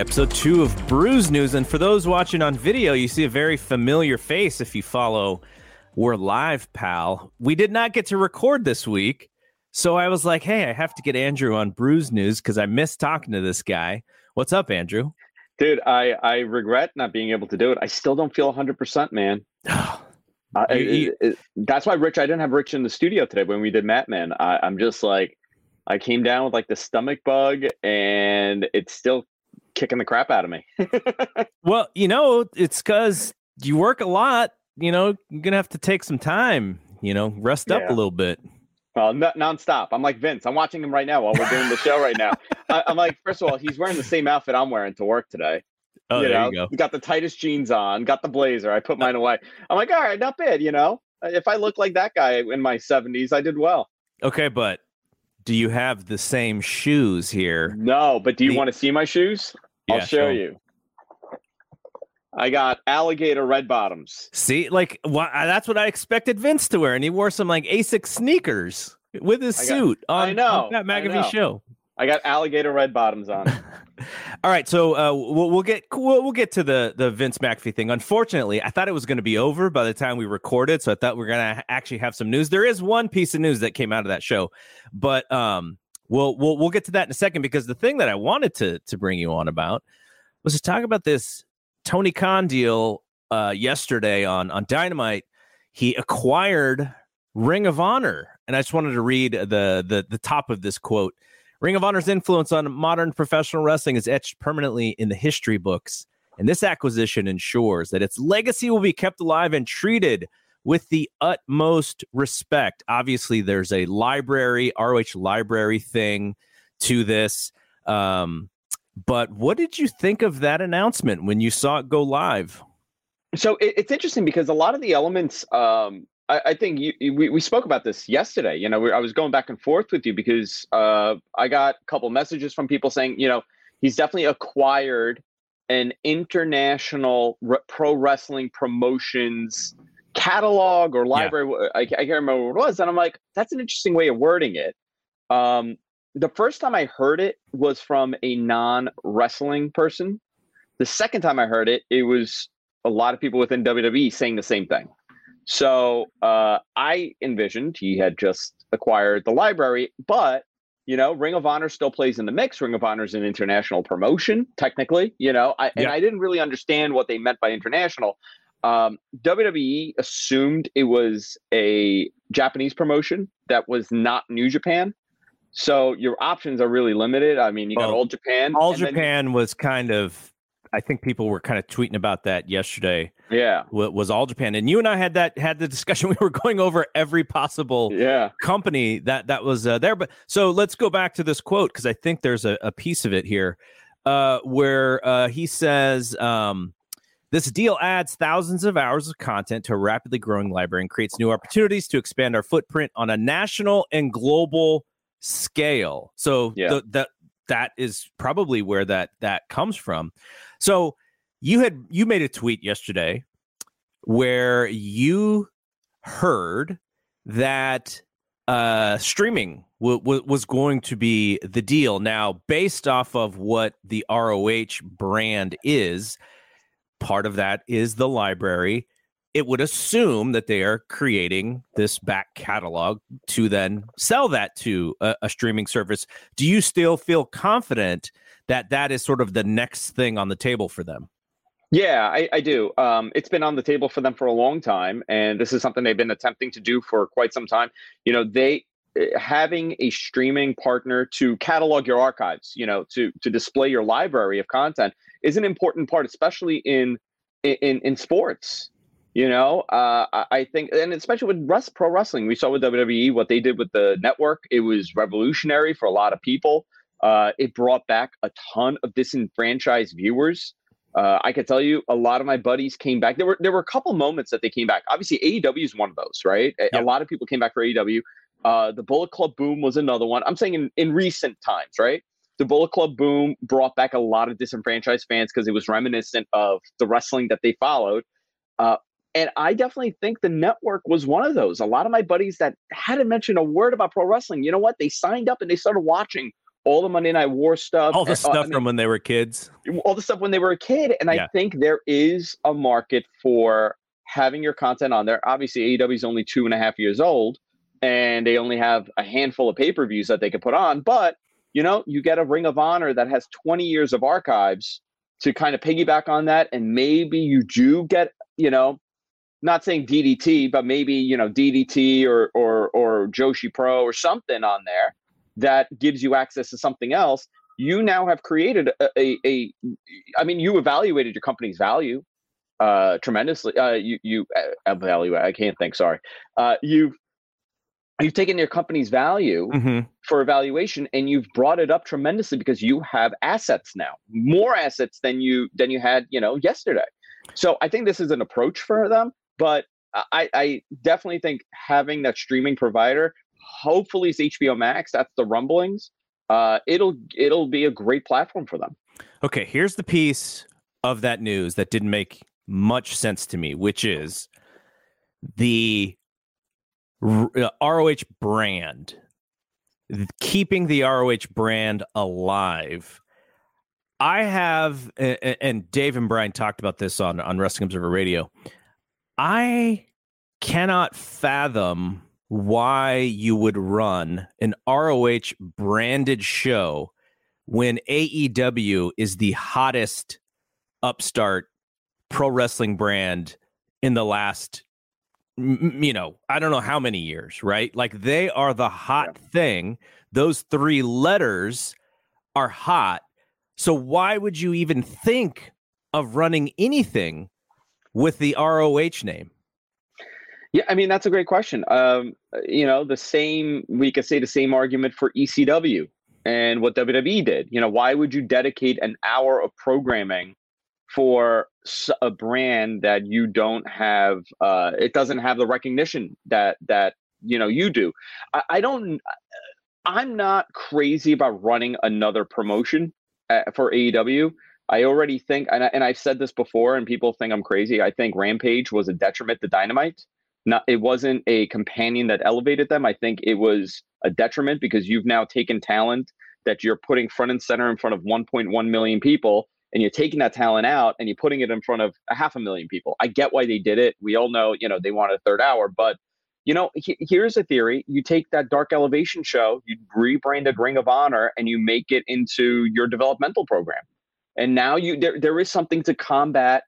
episode two of Brews News. And for those watching on video, you see a very familiar face if you follow We're Live, pal. We did not get to record this week. So I was like, hey, I have to get Andrew on Brews News because I miss talking to this guy. What's up, Andrew? Dude, I, I regret not being able to do it. I still don't feel 100%, man. uh, you, you, it, it, that's why Rich, I didn't have Rich in the studio today when we did Matt Man. I, I'm just like, I came down with like the stomach bug and it's still kicking the crap out of me. well, you know, it's because you work a lot. You know, you're gonna have to take some time. You know, rest yeah. up a little bit. Well, n- nonstop. I'm like Vince. I'm watching him right now while we're doing the show right now. I- am like, first of all, he's wearing the same outfit I'm wearing to work today. Oh, you there know, you go. Got the tightest jeans on. Got the blazer. I put mine away. I'm like, all right, not bad. You know, if I look like that guy in my 70s, I did well. Okay, but do you have the same shoes here? No, but do you the... want to see my shoes? I'll yeah, show you. I got alligator red bottoms. See, like that's what I expected Vince to wear, and he wore some like Asics sneakers with his suit on, I know, on that McAfee show. I got alligator red bottoms on. All right, so uh, we'll, we'll get we'll, we'll, get to the the Vince McAfee thing. Unfortunately, I thought it was going to be over by the time we recorded, so I thought we are going to actually have some news. There is one piece of news that came out of that show, but um, we'll we'll we'll get to that in a second because the thing that I wanted to to bring you on about was to talk about this Tony Khan deal uh, yesterday on on Dynamite. He acquired Ring of Honor, and I just wanted to read the the the top of this quote. Ring of Honor's influence on modern professional wrestling is etched permanently in the history books, and this acquisition ensures that its legacy will be kept alive and treated with the utmost respect. Obviously, there's a library, ROH library thing to this. Um, but what did you think of that announcement when you saw it go live? So it, it's interesting because a lot of the elements um, I, I think you, we, we spoke about this yesterday. You know, I was going back and forth with you because uh, I got a couple messages from people saying, you know, he's definitely acquired an international re- pro wrestling promotions catalog or library. Yeah. I, I, can't remember what it was. And I'm like, that's an interesting way of wording it. Um, the first time I heard it was from a non wrestling person. The second time I heard it, it was a lot of people within WWE saying the same thing. So uh, I envisioned he had just acquired the library, but you know, Ring of Honor still plays in the mix. Ring of Honor is an international promotion, technically. You know, I, and I didn't really understand what they meant by international. Um, WWE assumed it was a Japanese promotion that was not New Japan. So your options are really limited. I mean, you got well, All Japan. All Japan then, was kind of I think people were kind of tweeting about that yesterday. Yeah, was All Japan, and you and I had that had the discussion. We were going over every possible yeah company that that was uh, there. But so let's go back to this quote because I think there's a, a, piece of it here uh, where uh, he says. Um, this deal adds thousands of hours of content to a rapidly growing library and creates new opportunities to expand our footprint on a national and global scale. So yeah. the, the, that is probably where that that comes from. So you had you made a tweet yesterday where you heard that uh, streaming w- w- was going to be the deal. Now, based off of what the ROH brand is, part of that is the library. It would assume that they are creating this back catalog to then sell that to a, a streaming service. Do you still feel confident that that is sort of the next thing on the table for them. Yeah, I, I do. Um, it's been on the table for them for a long time, and this is something they've been attempting to do for quite some time. You know, they having a streaming partner to catalog your archives, you know, to to display your library of content is an important part, especially in in in sports. You know, uh, I think, and especially with rest, pro wrestling, we saw with WWE what they did with the network. It was revolutionary for a lot of people. Uh, it brought back a ton of disenfranchised viewers. Uh, I can tell you, a lot of my buddies came back. There were there were a couple moments that they came back. Obviously, AEW is one of those, right? Yeah. A lot of people came back for AEW. Uh, the Bullet Club boom was another one. I'm saying in, in recent times, right? The Bullet Club boom brought back a lot of disenfranchised fans because it was reminiscent of the wrestling that they followed. Uh, and I definitely think the network was one of those. A lot of my buddies that hadn't mentioned a word about pro wrestling, you know what? They signed up and they started watching all the Monday Night War stuff, all the uh, stuff I mean, from when they were kids, all the stuff when they were a kid. And Yeah. I think there is a market for having your content on there. Obviously, AEW is only two and a half years old, and they only have a handful of pay per views that they can put on. But you know, you get a Ring of Honor that has 20 years of archives to kind of piggyback on that, and maybe you do get, you know, not saying DDT, but maybe you know DDT or or or Joshi Pro or something on there that gives you access to something else. You now have created a, a, a I mean, you evaluated your company's value uh, tremendously. Uh, you you uh, evaluate. I can't think. Sorry. Uh, you've you've taken your company's value Mhm. for evaluation and you've brought it up tremendously because you have assets now more assets than you than you had you know yesterday so i think this is an approach for them but i i definitely think having that streaming provider hopefully it's hbo max that's the rumblings uh it'll it'll be a great platform for them Okay, here's the piece of that news that didn't make much sense to me, which is the ROH uh, brand, keeping the ROH brand alive. I have, and Dave and Bryan talked about this on on Wrestling Observer Radio. I cannot fathom why you would run an ROH branded show when AEW is the hottest upstart pro wrestling brand in the last you know, I don't know how many years, right? Like they are the hot thing. Those three letters are hot. So why would you even think of running anything with the ROH name? Yeah, I mean that's a great question. Um, you know, the same we could say the same argument for ECW and what WWE did. You know, why would you dedicate an hour of programming for a brand that you don't have? Uh, it doesn't have the recognition that that you know you do. I, I don't. I'm not crazy about running another promotion uh, for AEW. I already think, and, I, and I've said this before, and people think I'm crazy. I think Rampage was a detriment to Dynamite not it wasn't a companion that elevated them. I think it was a detriment because you've now taken talent that you're putting front and center in front of 1.1 million people and you're taking that talent out and you're putting it in front of a half a million people. I get why they did it. We all know, you know, they wanted a third hour, but you know, he- here's a theory. You take that Dark Elevation show, you rebranded Ring of Honor and you make it into your developmental program. And now you there, there is something to combat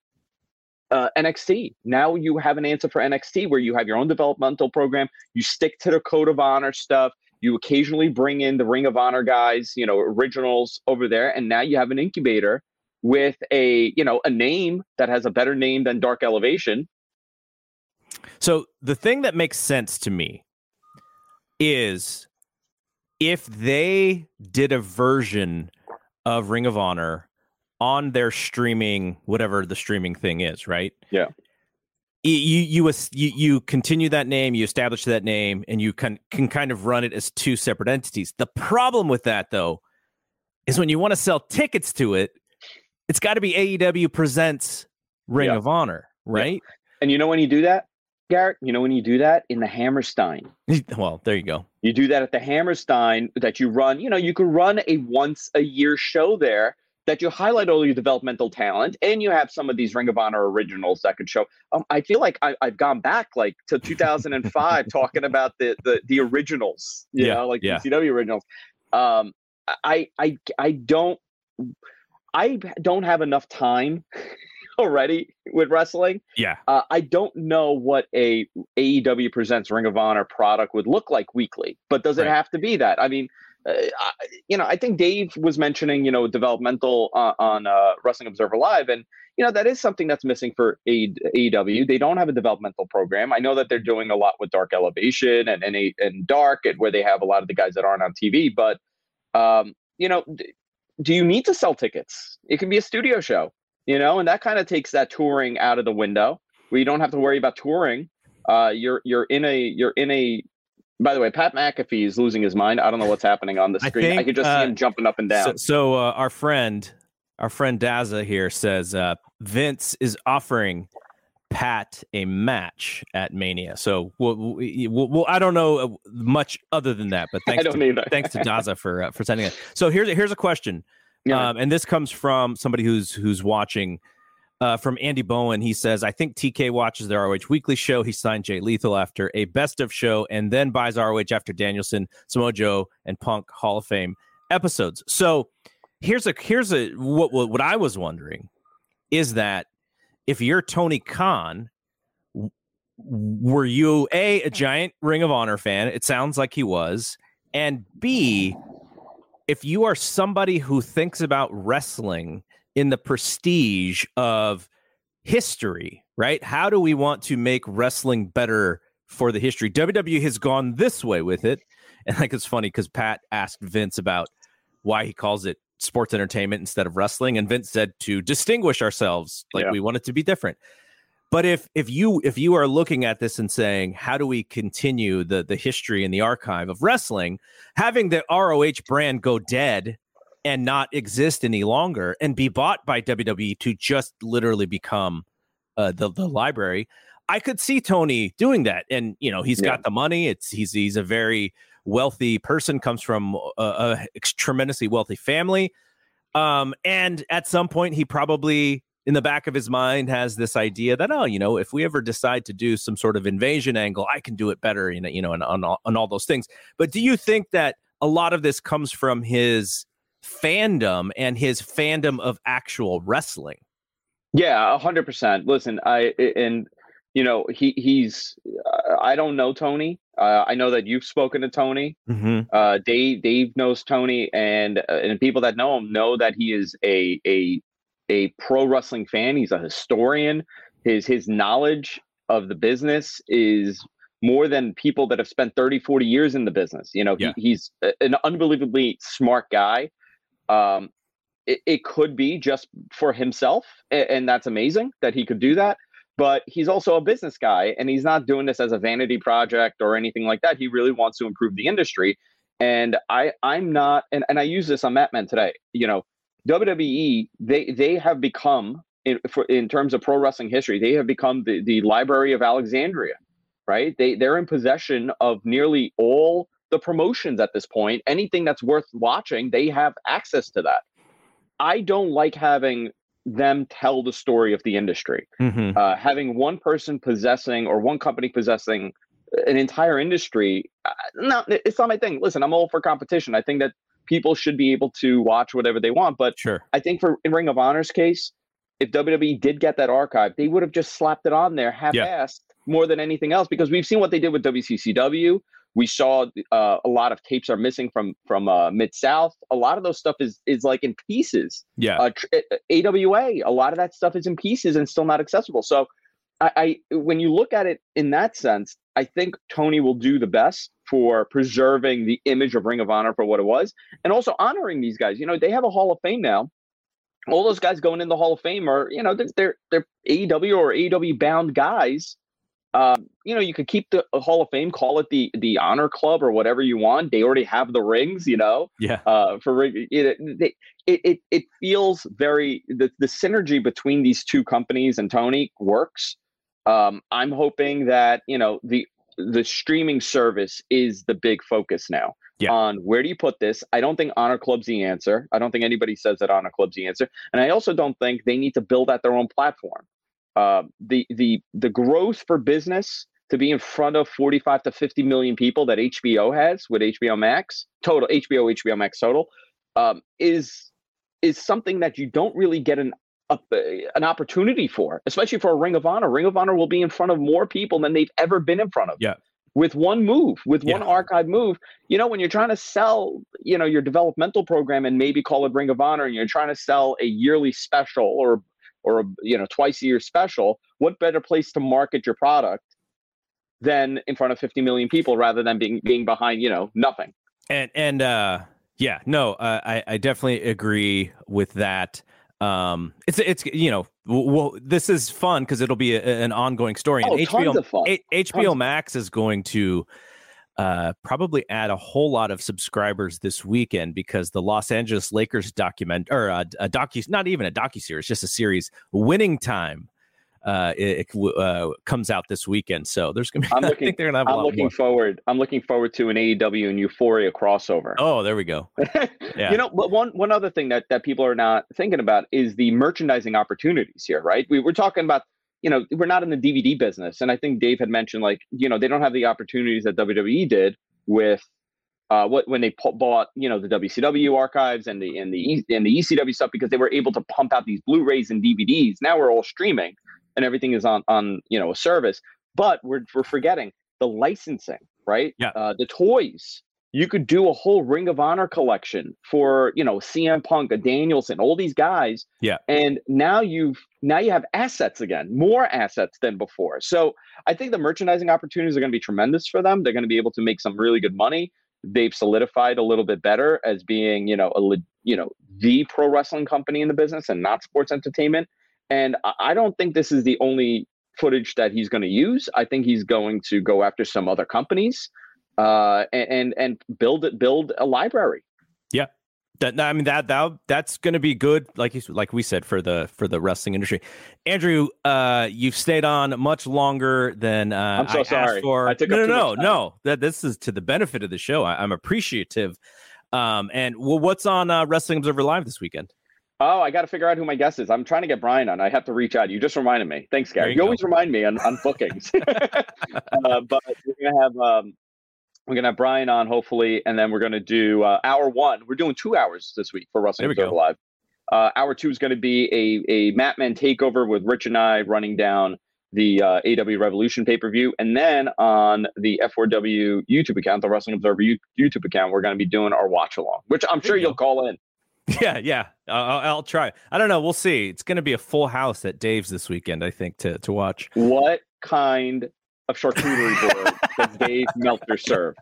uh, NXT. Now you have an answer for NXT where you have your own developmental program. You stick to the code of honor stuff. You occasionally bring in the Ring of Honor guys, you know, originals over there, and now you have an incubator with a you know a name that has a better name than Dark Elevation. So the thing that makes sense to me is if they did a version of Ring of Honor on their streaming, whatever the streaming thing is, right? Yeah. You you you, you continue that name, you establish that name, and you can can kind of run it as two separate entities. The problem with that, though, is when you want to sell tickets to it, it's got to be AEW presents Ring Yeah. of Honor, right? And you know when you do that, Garrett? You know when you do that in the Hammerstein. Well, there you go. You do that at the Hammerstein that you run. You know, you can run a once a year show there that you highlight all your developmental talent, and you have some of these Ring of Honor originals that could show. Um, I feel like I, I've gone back like to 2005 talking about the the the originals. You Yeah, know, like yeah. the CW originals. Um, I I I don't I don't have enough time already with wrestling. Yeah. Uh, I don't know what a AEW presents Ring of Honor product would look like weekly, but does it Right. have to be that? I mean, uh, I, you know, I think Dave was mentioning, you know, developmental uh, on uh, Wrestling Observer Live, and you know that is something that's missing for AEW. They don't have a developmental program. I know that they're doing a lot with Dark Elevation and and, and Dark, and where they have a lot of the guys that aren't on TV. But um, you know, do you need to sell tickets? It can be a studio show you know, and that kind of takes that touring out of the window where you don't have to worry about touring. Uh, you're you're in a you're in a. By the way, Pat McAfee is losing his mind. I don't know what's happening on the screen. I, think, could just uh, see him jumping up and So, down. so uh, our friend, our friend Daza here says uh, Vince is offering Pat a match at Mania. So we'll, we'll, we'll, I don't know uh, much other than that, but thanks to, thanks to Daza for uh, for sending it. So here's here's a question, yeah. um, and this comes from somebody who's who's watching. Uh, from Andy Bowen, he says, "I think TK watches the ROH Weekly show. He signed Jay Lethal after a best of show, and then buys ROH after Danielson, Samoa Joe, and Punk Hall of Fame episodes." So here's a here's a what what, what I was wondering is that if you're Tony Khan, were you a a giant Ring of Honor fan? It sounds like he was, and B, if you are somebody who thinks about wrestling in the prestige of history, right? How do we want to make wrestling better for the history? WWE has gone this way with it, and like it's funny because Pat asked Vince about why he calls it sports entertainment instead of wrestling. And Vince said to distinguish ourselves, like yeah. we want it to be different. But if if you if you are looking at this and saying, how do we continue the the history and the archive of wrestling, having the ROH brand go dead and not exist any longer and be bought by WWE to just literally become uh, the the library, I could see Tony doing that. And you know, he's yeah. got the money. It's he's he's a very wealthy person, comes from a, a tremendously wealthy family. Um, and at some point, he probably in the back of his mind has this idea that oh you know if we ever decide to do some sort of invasion angle i can do it better you know you know and on, on all those things. But do you think that a lot of this comes from his fandom and his fandom of actual wrestling? Yeah 100% listen i and you know he he's uh, i don't know tony uh, I know that you've spoken to Tony. Mm-hmm. Uh, Dave Dave knows Tony, and uh, and people that know him know that he is a a a pro wrestling fan. He's a historian. His his knowledge of the business is more than people that have spent 30 40 years in the business you know yeah. he, he's an unbelievably smart guy um, it, it, could be just for himself and, and that's amazing that he could do that but he's also a business guy and he's not doing this as a vanity project or anything like that. He really wants to improve the industry. And I I'm not and, and I use this on Mat Men today. You know, WWE, they they have become in for, in terms of pro wrestling history, they have become the, the Library of Alexandria, right? They they're in possession of nearly all the promotions at this point. Anything that's worth watching, they have access to that. I don't like having them tell the story of the industry. Mm-hmm. Uh, having one person possessing or one company possessing an entire industry, uh, no, it's not my thing. Listen, I'm all for competition. I think that people should be able to watch whatever they want. But sure. I think for in Ring of Honor's case, if WWE did get that archive, they would have just slapped it on there half-assed yeah. more than anything else because we've seen what they did with WCCW. We saw uh, a lot of tapes are missing from from uh, Mid South. A lot of those stuff is is like in pieces. Yeah. Uh, tr- AWA. A lot of that stuff is in pieces and still not accessible. So, I, I when you look at it in that sense, I think Tony will do the best for preserving the image of Ring of Honor for what it was, and also honoring these guys. You know, they have a Hall of Fame now. All those guys going in the Hall of Fame are, you know, they're they're, they're AEW or AEW bound guys um, you know, you could keep the Hall of Fame, call it the the Honor Club or whatever you want. They already have the rings, you know. Yeah. Uh, for it, it, it it feels very the the synergy between these two companies and Tony works. Um, I'm hoping that you know the the streaming service is the big focus now. Yeah. On where do you put this? I don't think Honor Club's the answer. I don't think anybody says that Honor Club's the answer, and I also don't think they need to build out their own platform uh, the the the growth for business to be in front of 45 to 50 million people that HBO has with HBO Max total HBO HBO Max total um, is is something that you don't really get an uh, an opportunity for, especially for a Ring of Honor. Ring of Honor will be in front of more people than they've ever been in front of. Yeah. With one move, with yeah. one archive move, you know, when you're trying to sell, you know, your developmental program and maybe call it Ring of Honor, and you're trying to sell a yearly special or or a you know twice a year special what better place to market your product than in front of 50 million people rather than being being behind you know nothing? And and uh yeah no uh, i i definitely agree with that. Um it's it's you know well this is fun because it'll be a, an ongoing story. Oh, and hbo a, hbo max is going to uh, probably add a whole lot of subscribers this weekend because the Los Angeles Lakers document or a, a docu, not even a docu series, just a series, Winning Time, uh, it, it uh, comes out this weekend. So there's gonna be. I'm I looking- think they're gonna have. a I'm lot looking more. forward. I'm looking forward to an AEW and Euphoria crossover. Oh, there we go. Yeah. You know, but one one other thing that that people are not thinking about is the merchandising opportunities here, right? We were talking about, you know, we're not in the DVD business, and I think Dave had mentioned like, you know, they don't have the opportunities that WWE did with. Uh, what when they bought you know the WCW archives and the and the E- and the ECW stuff because they were able to pump out these Blu-rays and DVDs. Now we're all streaming and everything is on on you know a service, but we're we're forgetting the licensing, right? Yeah. Uh, the toys you could do a whole Ring of Honor collection for you know CM Punk, a Danielson, all these guys. Yeah. And now you've now you have assets again, more assets than before. So I think the merchandising opportunities are going to be tremendous for them. They're going to be able to make some really good money. They've solidified a little bit better as being you know a you know the pro wrestling company in the business and not sports entertainment. And I- I don't think this is the only footage that he's going to use. I think he's going to go after some other companies uh, and and and build it, build a library. Yeah, that I mean that that that's going to be good, like you like we said for the for the wrestling industry. Andrew, uh, you've stayed on much longer than uh, I'm so I asked sorry. for. I took no, no, no, no. That this is to the benefit of the show. I, I'm appreciative. Um, and well, what's on uh, Wrestling Observer Live this weekend? Oh, I got to figure out who my guest is. I'm trying to get Bryan on. I have to reach out. You just reminded me. Thanks, There Gary. you You, always remind me on, on bookings. uh, but we're gonna have um, we're gonna have Bryan on hopefully, and then we're gonna do uh, hour one. We're doing two hours this week for Wrestling we Observer. Live. Uh, hour two is going to be a a Matman takeover with Rich and I running down the uh, AW Revolution pay per view, and then on the F4W YouTube account, the Wrestling Observer U- YouTube account, we're going to be doing our watch along, which I'm sure you you'll call in. Yeah, yeah. Uh, I'll, I'll try. I don't know. We'll see. It's going to be a full house at Dave's this weekend. I think to to watch. What kind of charcuterie board does Dave Meltzer serve?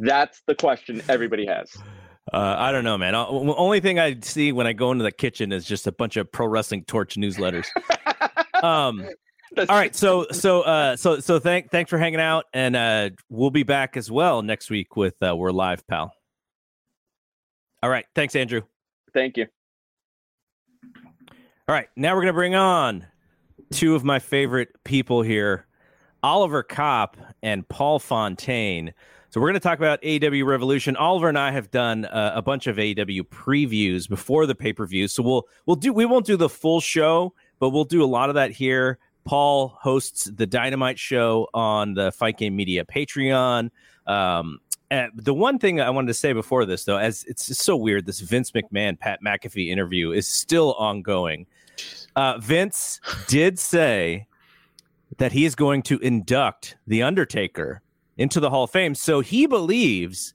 That's the question everybody has. Uh, I don't know, man. Uh, o- only thing I see when I go into the kitchen is just a bunch of pro wrestling torch newsletters. Um. All right, so so uh so so thank thanks for hanging out, and uh we'll be back as well next week with uh, we're live, pal. All right, thanks, Andrew. Thank you. All right, now we're gonna bring on two of my favorite people here, Oliver Kopp and Paul Fontaine. So we're going to talk about AW Revolution. Oliver and I have done uh, a bunch of AW previews before the pay per view, so we'll we'll do we won't do the full show, but we'll do a lot of that here. Paul hosts the Dynamite show on the Fight Game Media Patreon. Um, the one thing I wanted to say before this, though, as it's so weird, this Vince McMahon Pat McAfee interview is still ongoing. Uh, Vince did say that he is going to induct the Undertaker into the Hall of Fame, so he believes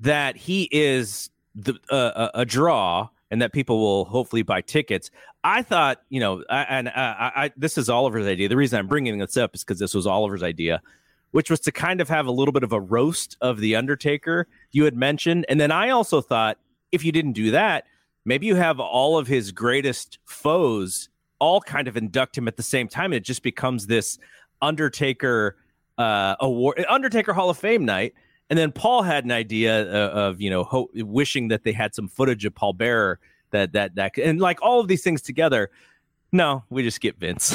that he is the uh, a, draw and that people will hopefully buy tickets. I thought, you know, I, and I, I, this is Oliver's idea. The reason I'm bringing this up is because this was Oliver's idea, which was to kind of have a little bit of a roast of the Undertaker you had mentioned, and then I also thought if you didn't do that, maybe you have all of his greatest foes all kind of induct him at the same time, and it just becomes this Undertaker uh, award, Undertaker Hall of Fame night. And then Paul had an idea uh, of you know ho- wishing that they had some footage of Paul Bearer that that that and like all of these things together. No, we just get Vince.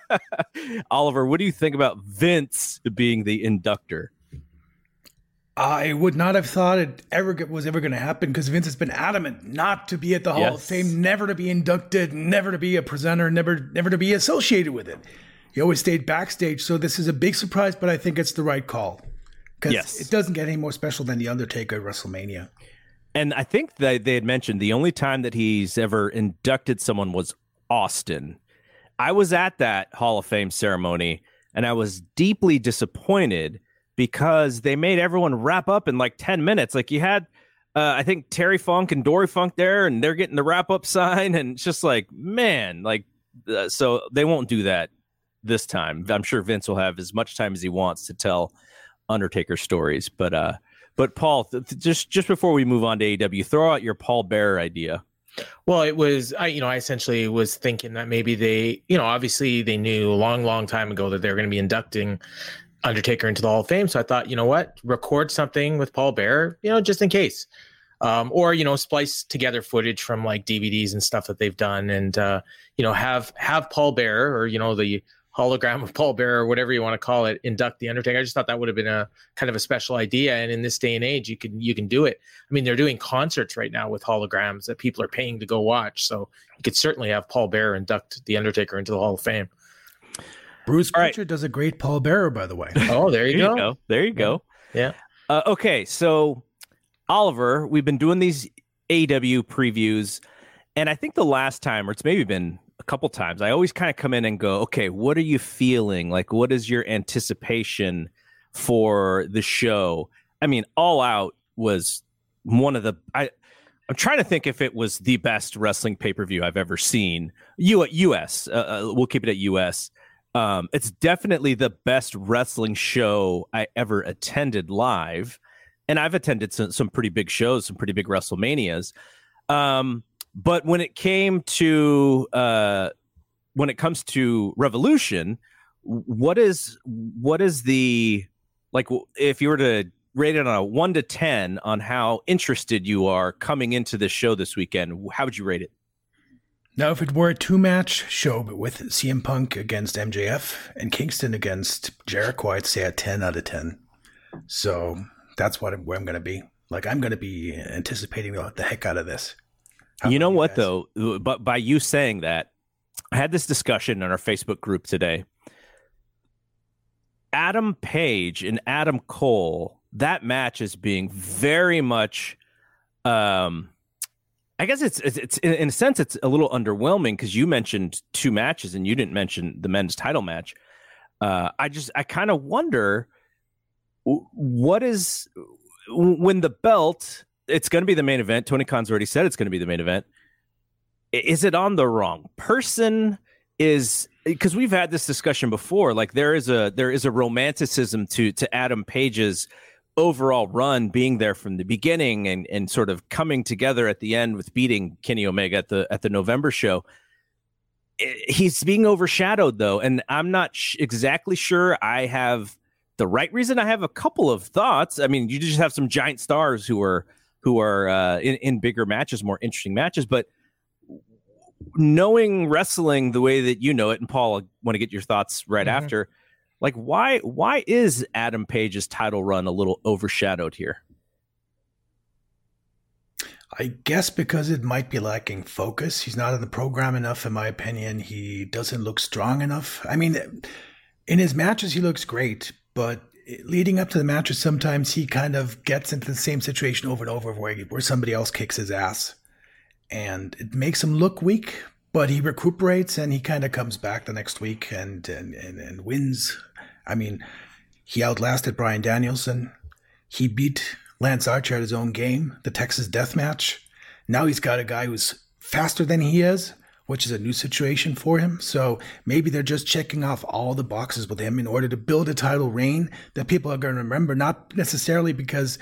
Oliver, what do you think about Vince being the inductor? I would not have thought it ever was ever going to happen because Vince has been adamant not to be at the Hall of Fame, never to be inducted, never to be a presenter, never never to be associated with it. He always stayed backstage, so this is a big surprise, but I think it's the right call because Yes. it doesn't get any more special than the Undertaker at WrestleMania. And I think that they had mentioned the only time that he's ever inducted someone was Austin. I was at that Hall of Fame ceremony and I was deeply disappointed because they made everyone wrap up in like 10 minutes. Like you had, uh, I think Terry Funk and Dory Funk there and they're getting the wrap up sign. And it's just like, man, like, uh, so they won't do that this time. I'm sure Vince will have as much time as he wants to tell Undertaker stories. But, uh, but Paul, th- just just before we move on to AEW, throw out your Paul Bearer idea. Well, it was I, you know, I essentially was thinking that maybe they, you know, obviously they knew a long, long time ago that they were going to be inducting Undertaker into the Hall of Fame. So I thought, you know what, record something with Paul Bearer, you know, just in case. um, or you know splice together footage from like DVDs and stuff that they've done, and uh, you know have have Paul Bearer or you know the hologram of Paul Bearer or whatever you want to call it induct the Undertaker. I just thought that would have been a kind of a special idea, and in this day and age, you can you can do it. I mean, they're doing concerts right now with holograms that people are paying to go watch, so you could certainly have Paul Bearer induct the Undertaker into the Hall of Fame. Bruce Pritchard right. does a great Paul Bearer, by the way. Oh, there you, there go. you go. There you go. Yeah. Uh, okay, so Oliver, we've been doing these AW previews, and I think the last time, or it's maybe been a couple times, I always kind of come in and go, okay, what are you feeling? Like, what is your anticipation for the show? I mean, All Out was one of the I. I'm trying to think if it was the best wrestling pay per view I've ever seen. U- U.S. Uh, uh, we'll keep it at U.S. Um, it's definitely the best wrestling show I ever attended live, and I've attended some, some pretty big shows, some pretty big WrestleManias. Um, but when it came to uh, when it comes to Revolution, what is what is the like if you were to rate it on a one to ten on how interested you are coming into this show this weekend, how would you rate it? Now, if it were a two match show, but with CM Punk against MJF and Kingston against Jericho, I'd say a 10 out of 10. So that's what I'm, where I'm going to be. Like, I'm going to be anticipating the, the heck out of this. How you know you what, guys? though? But by you saying that, I had this discussion in our Facebook group today. Adam Page and Adam Cole, that match is being very much um I guess it's it's, it's in a sense it's a little underwhelming because you mentioned two matches and you didn't mention the men's title match. Uh, I just I kind of wonder what is when the belt. It's going to be the main event. Tony Khan's already said it's going to be the main event. Is it on the wrong person? Is because we've had this discussion before. Like there is a there is a romanticism to to Adam Page's overall run being there from the beginning and and sort of coming together at the end with beating Kenny Omega at the at the November show. He's being overshadowed though, and I'm not sh- exactly sure I have the right reason. I have a couple of thoughts. I mean, you just have some giant stars who are who are uh, in in bigger matches, more interesting matches, but knowing wrestling the way that you know it, and Paul, I want to get your thoughts right mm-hmm. after like why why is Adam Page's title run a little overshadowed here? I guess because it might be lacking focus. He's not in the program enough, in my opinion. He doesn't look strong enough. I mean, in his matches, he looks great, but leading up to the matches, sometimes he kind of gets into the same situation over and over where, where somebody else kicks his ass. And it makes him look weak, but he recuperates and he kind of comes back the next week and, and, and, and wins I mean, he outlasted Bryan Danielson. He beat Lance Archer at his own game, the Texas Death Match. Now he's got a guy who's faster than he is, which is a new situation for him. So maybe they're just checking off all the boxes with him in order to build a title reign that people are going to remember, not necessarily because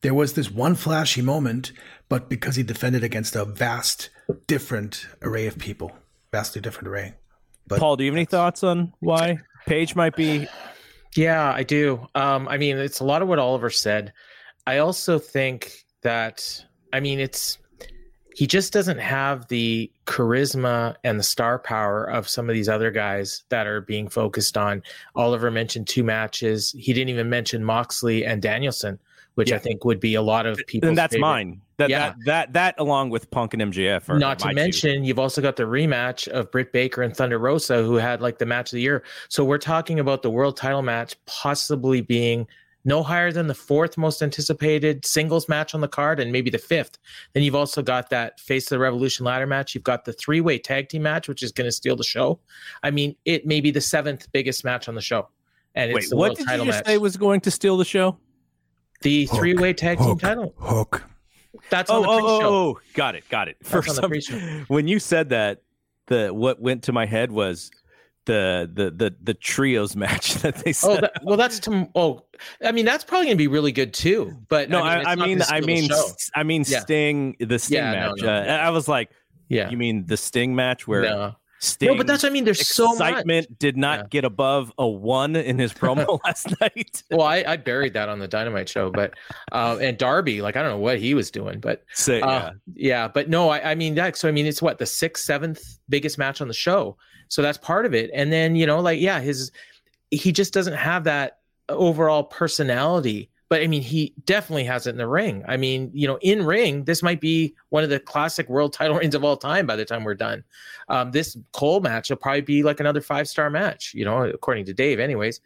there was this one flashy moment, but because he defended against a vast, different array of people, vastly different array. But Paul, do you have any thoughts on why Page might be. Yeah, I do. Um, I mean, it's a lot of what Oliver said. I also think that, I mean, it's, he just doesn't have the charisma and the star power of some of these other guys that are being focused on. Oliver mentioned two matches. He didn't even mention Moxley and Danielson which yeah. I think would be a lot of people. And that's favorite. mine. That, yeah. that that that along with Punk and MJF. Are, Not to mention, you you've also got the rematch of Britt Baker and Thunder Rosa, who had like the match of the year. So we're talking about the world title match possibly being no higher than the fourth most anticipated singles match on the card and maybe the fifth. Then you've also got that Face of the Revolution ladder match. You've got the three way tag team match, which is going to steal the show. I mean, it may be the seventh biggest match on the show. And Wait, what did you just say was going to steal the show? The three way tag team title. Hook. That's oh, on the oh, pre-show. Oh, oh, got it, got it. For some, when you said that, the what went to my head was the the the the trios match that they said. Oh, that, well, that's to, oh, I mean that's probably gonna be really good too. But no, I mean, I mean, I mean, I mean, yeah. Sting, the Sting yeah, match. No, no, uh, I was like, yeah, you mean the Sting match where? No. Sting No, but that's what I mean. There's so excitement did not Yeah. get above a one in his promo last night. Well, I, I buried that on the Dynamite show, but uh, and Darby, like I don't know what he was doing, but So, yeah. Uh, yeah, but no, I, I mean that. So I mean, it's what the sixth, seventh biggest match on the show. So that's part of it. And then you know, like yeah, his he just doesn't have that overall personality. But I mean, he definitely has it in the ring. I mean, you know, in ring, this might be one of the classic world title reigns of all time. By the time we're done, um, this Cole match will probably be like another five star match. You know, according to Dave, anyways.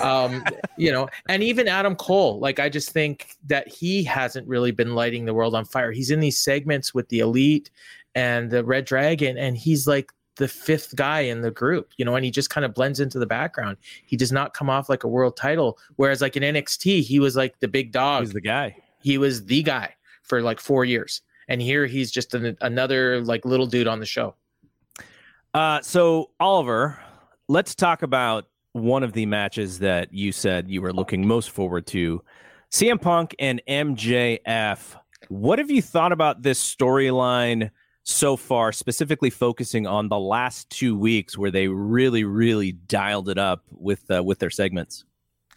Um, you know, and even Adam Cole, like I just think that he hasn't really been lighting the world on fire. He's in these segments with the Elite and the Red Dragon, and he's like the fifth guy in the group, you know, and he just kind of blends into the background. He does not come off like a world title. Whereas like in NXT, he was like the big dog. He's the guy. he was the guy for like four years. And here he's just an, another like little dude on the show. Uh, so Oliver, let's talk about one of the matches that you said you were looking most forward to, CM Punk and MJF. What have you thought about this storyline so far, specifically focusing on the last two weeks where they really, really dialed it up with uh, with their segments?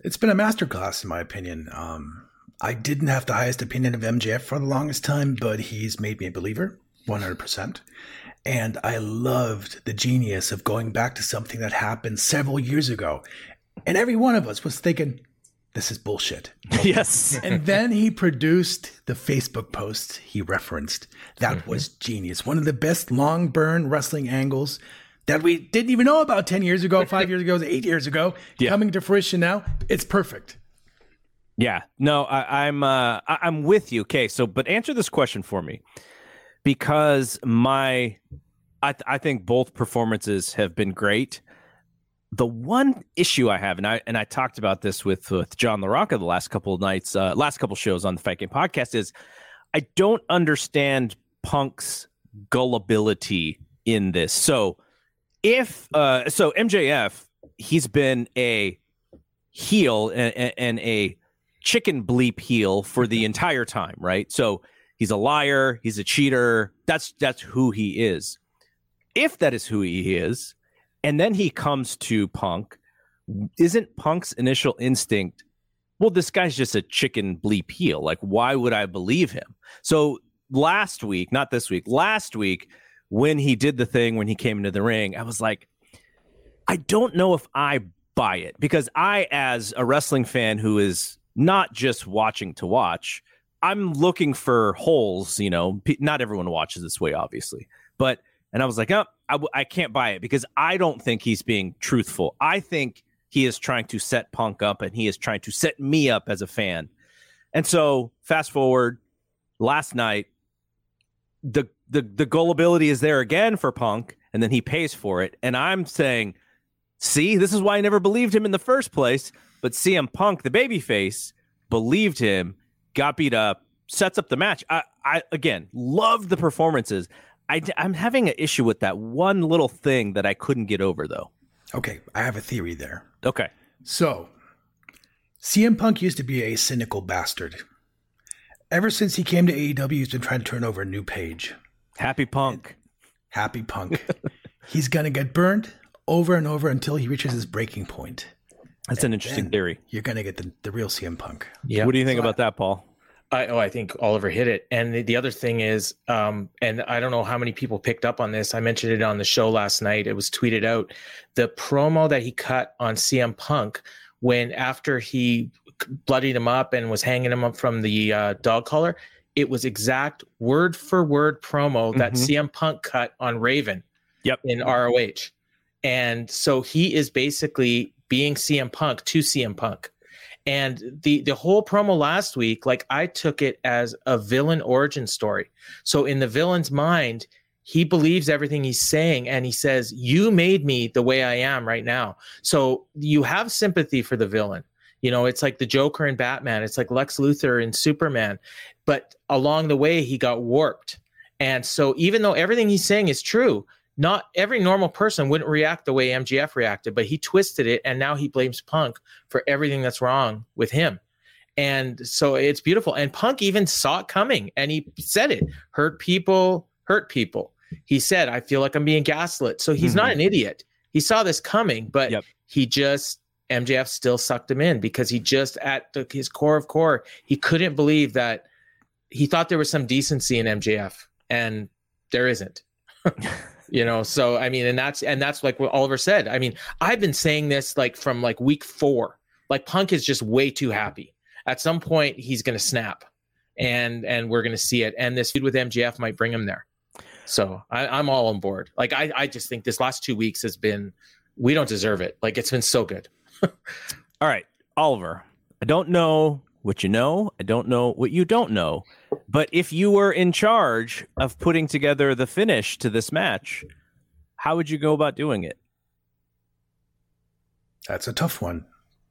It's been a masterclass, in my opinion. Um, I didn't have the highest opinion of MJF for the longest time, but he's made me a believer, 100%. And I loved the genius of going back to something that happened several years ago. And every one of us was thinking, this is bullshit. yes. And then he produced the Facebook post he referenced. That was genius. One of the best long burn wrestling angles that we didn't even know about 10 years ago, five years ago, eight years ago, Yeah. coming to fruition now. It's perfect. Yeah, no, I, I'm uh, I, I'm with you. Okay, so but answer this question for me, because my, I th- I think both performances have been great. The one issue I have, and I and I talked about this with with John LaRocca the last couple of nights, uh, last couple shows on the Fight Game podcast, is I don't understand Punk's gullibility in this. So if uh, so, MJF, he's been a heel and, and- and a chicken bleep heel for the entire time, right? So he's a liar, he's a cheater. That's that's who he is. If that is who he is, and then he comes to Punk, isn't Punk's initial instinct, well, this guy's just a chicken bleep heel. Like, why would I believe him? So last week, not this week, last week, when he did the thing when he came into the ring, I was like, I don't know if I buy it because I, as a wrestling fan who is not just watching to watch, I'm looking for holes. You know, not everyone watches this way, obviously, but and I was like, oh, I, w- I can't buy it because I don't think he's being truthful. I think he is trying to set Punk up and he is trying to set me up as a fan. And so, fast forward, last night, the the the gullibility is there again for Punk, and then he pays for it. And I'm saying, see, this is why I never believed him in the first place. But CM Punk, the babyface, believed him, got beat up, sets up the match. I, I again loved the performances. I, I'm having an issue with that one little thing that I couldn't get over, though. Okay, I have a theory there. Okay. So, CM Punk used to be a cynical bastard. Ever since he came to AEW, he's been trying to turn over a new page. Happy Punk. Happy Punk. he's going to get burned over and over until he reaches his breaking point. That's an interesting theory. You're going to get the, the real CM Punk. Yeah. What do you think So I- about that, Paul? I, oh, I think Oliver hit it. And the, the other thing is, um, and I don't know how many people picked up on this. I mentioned it on the show last night. It was tweeted out. The promo that he cut on CM Punk when after he bloodied him up and was hanging him up from the uh, dog collar, it was exact word for word promo that Mhm. CM Punk cut on Raven. Yep. In ROH. And so he is basically being CM Punk to CM Punk. And the the whole promo last week, like I took it as a villain origin story. So in the villain's mind, he believes everything he's saying and he says, "You made me the way I am right now." So you have sympathy for the villain. You know, it's like the Joker and Batman, it's like Lex Luthor and Superman. But along the way he got warped. And so even though everything he's saying is true, not every normal person wouldn't react the way MJF reacted, but he twisted it and now he blames Punk for everything that's wrong with him. And so it's beautiful. And Punk even saw it coming and he said it hurt people, hurt people. he said, I feel like I'm being gaslit. So he's mm-hmm. not an idiot. He saw this coming, but yep. he just MJF still sucked him in because he just at the, his core of core, he couldn't believe that he thought there was some decency in MJF and there isn't. you know, so I mean, and that's and that's like what Oliver said. I mean, I've been saying this like from like week four. Like Punk is just way too happy. At some point, he's to snap, and and we're to see it. And this feud with MJF might bring him there. So I, am all on board. Like I, I just think this last two weeks has been, we don't deserve it. Like it's been so good. all right, Oliver. I don't know what you know. I don't know what you don't know. But if you were in charge of putting together the finish to this match, how would you go about doing it? That's a tough one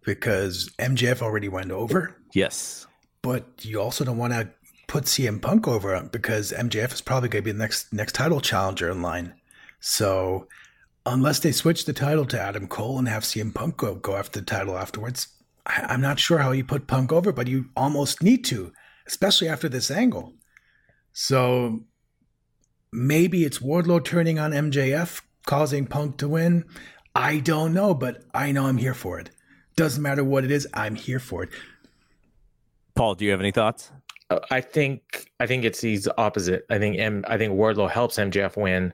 because MJF already went over. Yes. But you also don't want to put CM Punk over because MJF is probably going to be the next next title challenger in line. So unless they switch the title to Adam Cole and have CM Punk go, go after the title afterwards, I, am not sure how you put Punk over, but you almost need to, especially after this angle. So maybe it's Wardlow turning on MJF, causing Punk to win. I don't know, but I know I'm here for it. Doesn't matter what it is, I'm here for it. Paul, do you have any thoughts? Uh, I think I think it's the opposite. I think M, I think Wardlow helps MJF win.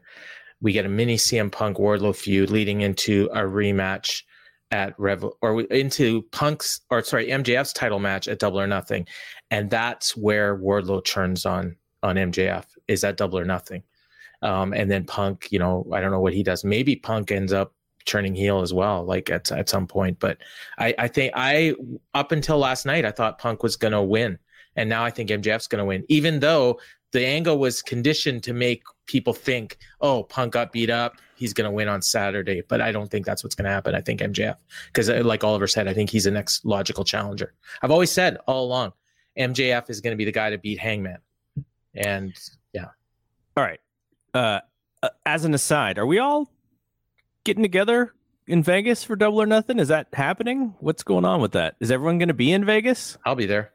We get a mini CM Punk Wardlow feud leading into a rematch at Rev or into Punk's or sorry MJF's title match at Double or Nothing, and that's where Wardlow turns on on MJF is that Double or Nothing, um, and then Punk, you know, I don't know what he does. Maybe Punk ends up turning heel as well, like at at some point. But I I think I up until last night I thought Punk was gonna win, and now I think MJF's gonna win, even though the angle was conditioned to make people think, oh, Punk got beat up. He's going to win on Saturday. But I don't think that's what's going to happen. I think MJF, because uh, like Oliver said, I think he's the next logical challenger. I've always said all along, MJF is going to be the guy to beat Hangman. And yeah. All right. Uh, uh, as an aside, are we all getting together in Vegas for Double or Nothing? Is that happening? What's going on with that? Is everyone going to be in Vegas? I'll be there.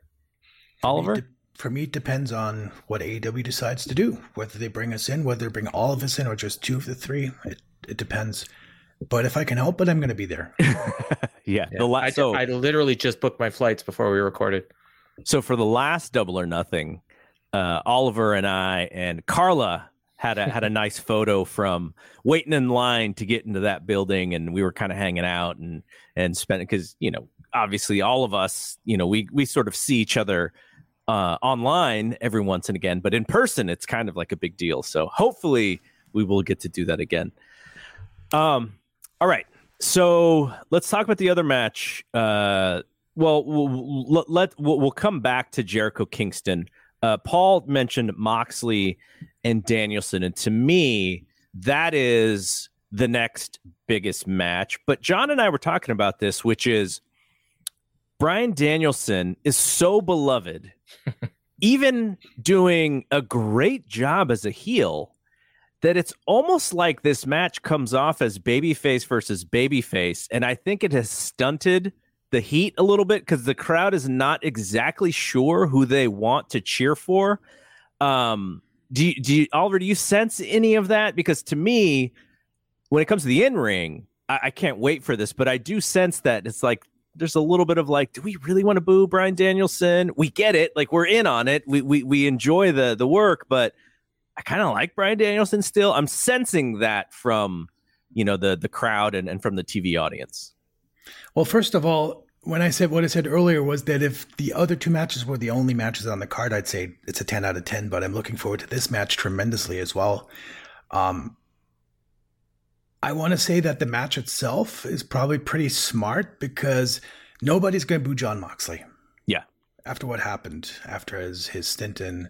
Oliver? For me, it depends on what AEW decides to do. Whether they bring us in, whether they bring all of us in, or just two of the three. It, it depends. But if I can help it, I'm going to be there. yeah. yeah. The la- I, so, I literally just booked my flights before we recorded. So for the last Double or Nothing, uh, Oliver and I and Carla had a had a nice photo from waiting in line to get into that building, and we were kind of hanging out and and spent because you know obviously all of us you know we we sort of see each other uh, online every once and again, but in person, it's kind of like a big deal. So hopefully, we will get to do that again. Um, all right. So let's talk about the other match. Uh, well, we'll let we'll, we'll come back to Jericho Kingston. Uh, Paul mentioned Moxley and Danielson, and to me, that is the next biggest match. But John and I were talking about this, which is Bryan Danielson is so beloved even doing a great job as a heel, that it's almost like this match comes off as babyface versus babyface. And I think it has stunted the heat a little bit because the crowd is not exactly sure who they want to cheer for. Um, do you, do you, Oliver, do you sense any of that? Because to me, when it comes to the in ring, I, I can't wait for this, but I do sense that it's like there's a little bit of like, do we really want to boo Bryan Danielson? We get it, like we're in on it. We we we enjoy the the work, but I kind of like Bryan Danielson still. I'm sensing that from you know the the crowd and, and from the TV audience. Well, first of all, when I said what I said earlier was that if the other two matches were the only matches on the card, I'd say it's a 10 out of 10, but I'm looking forward to this match tremendously as well. Um, I want to say that the match itself is probably pretty smart because nobody's going to boo Jon Moxley. Yeah. After what happened, after his, his stint in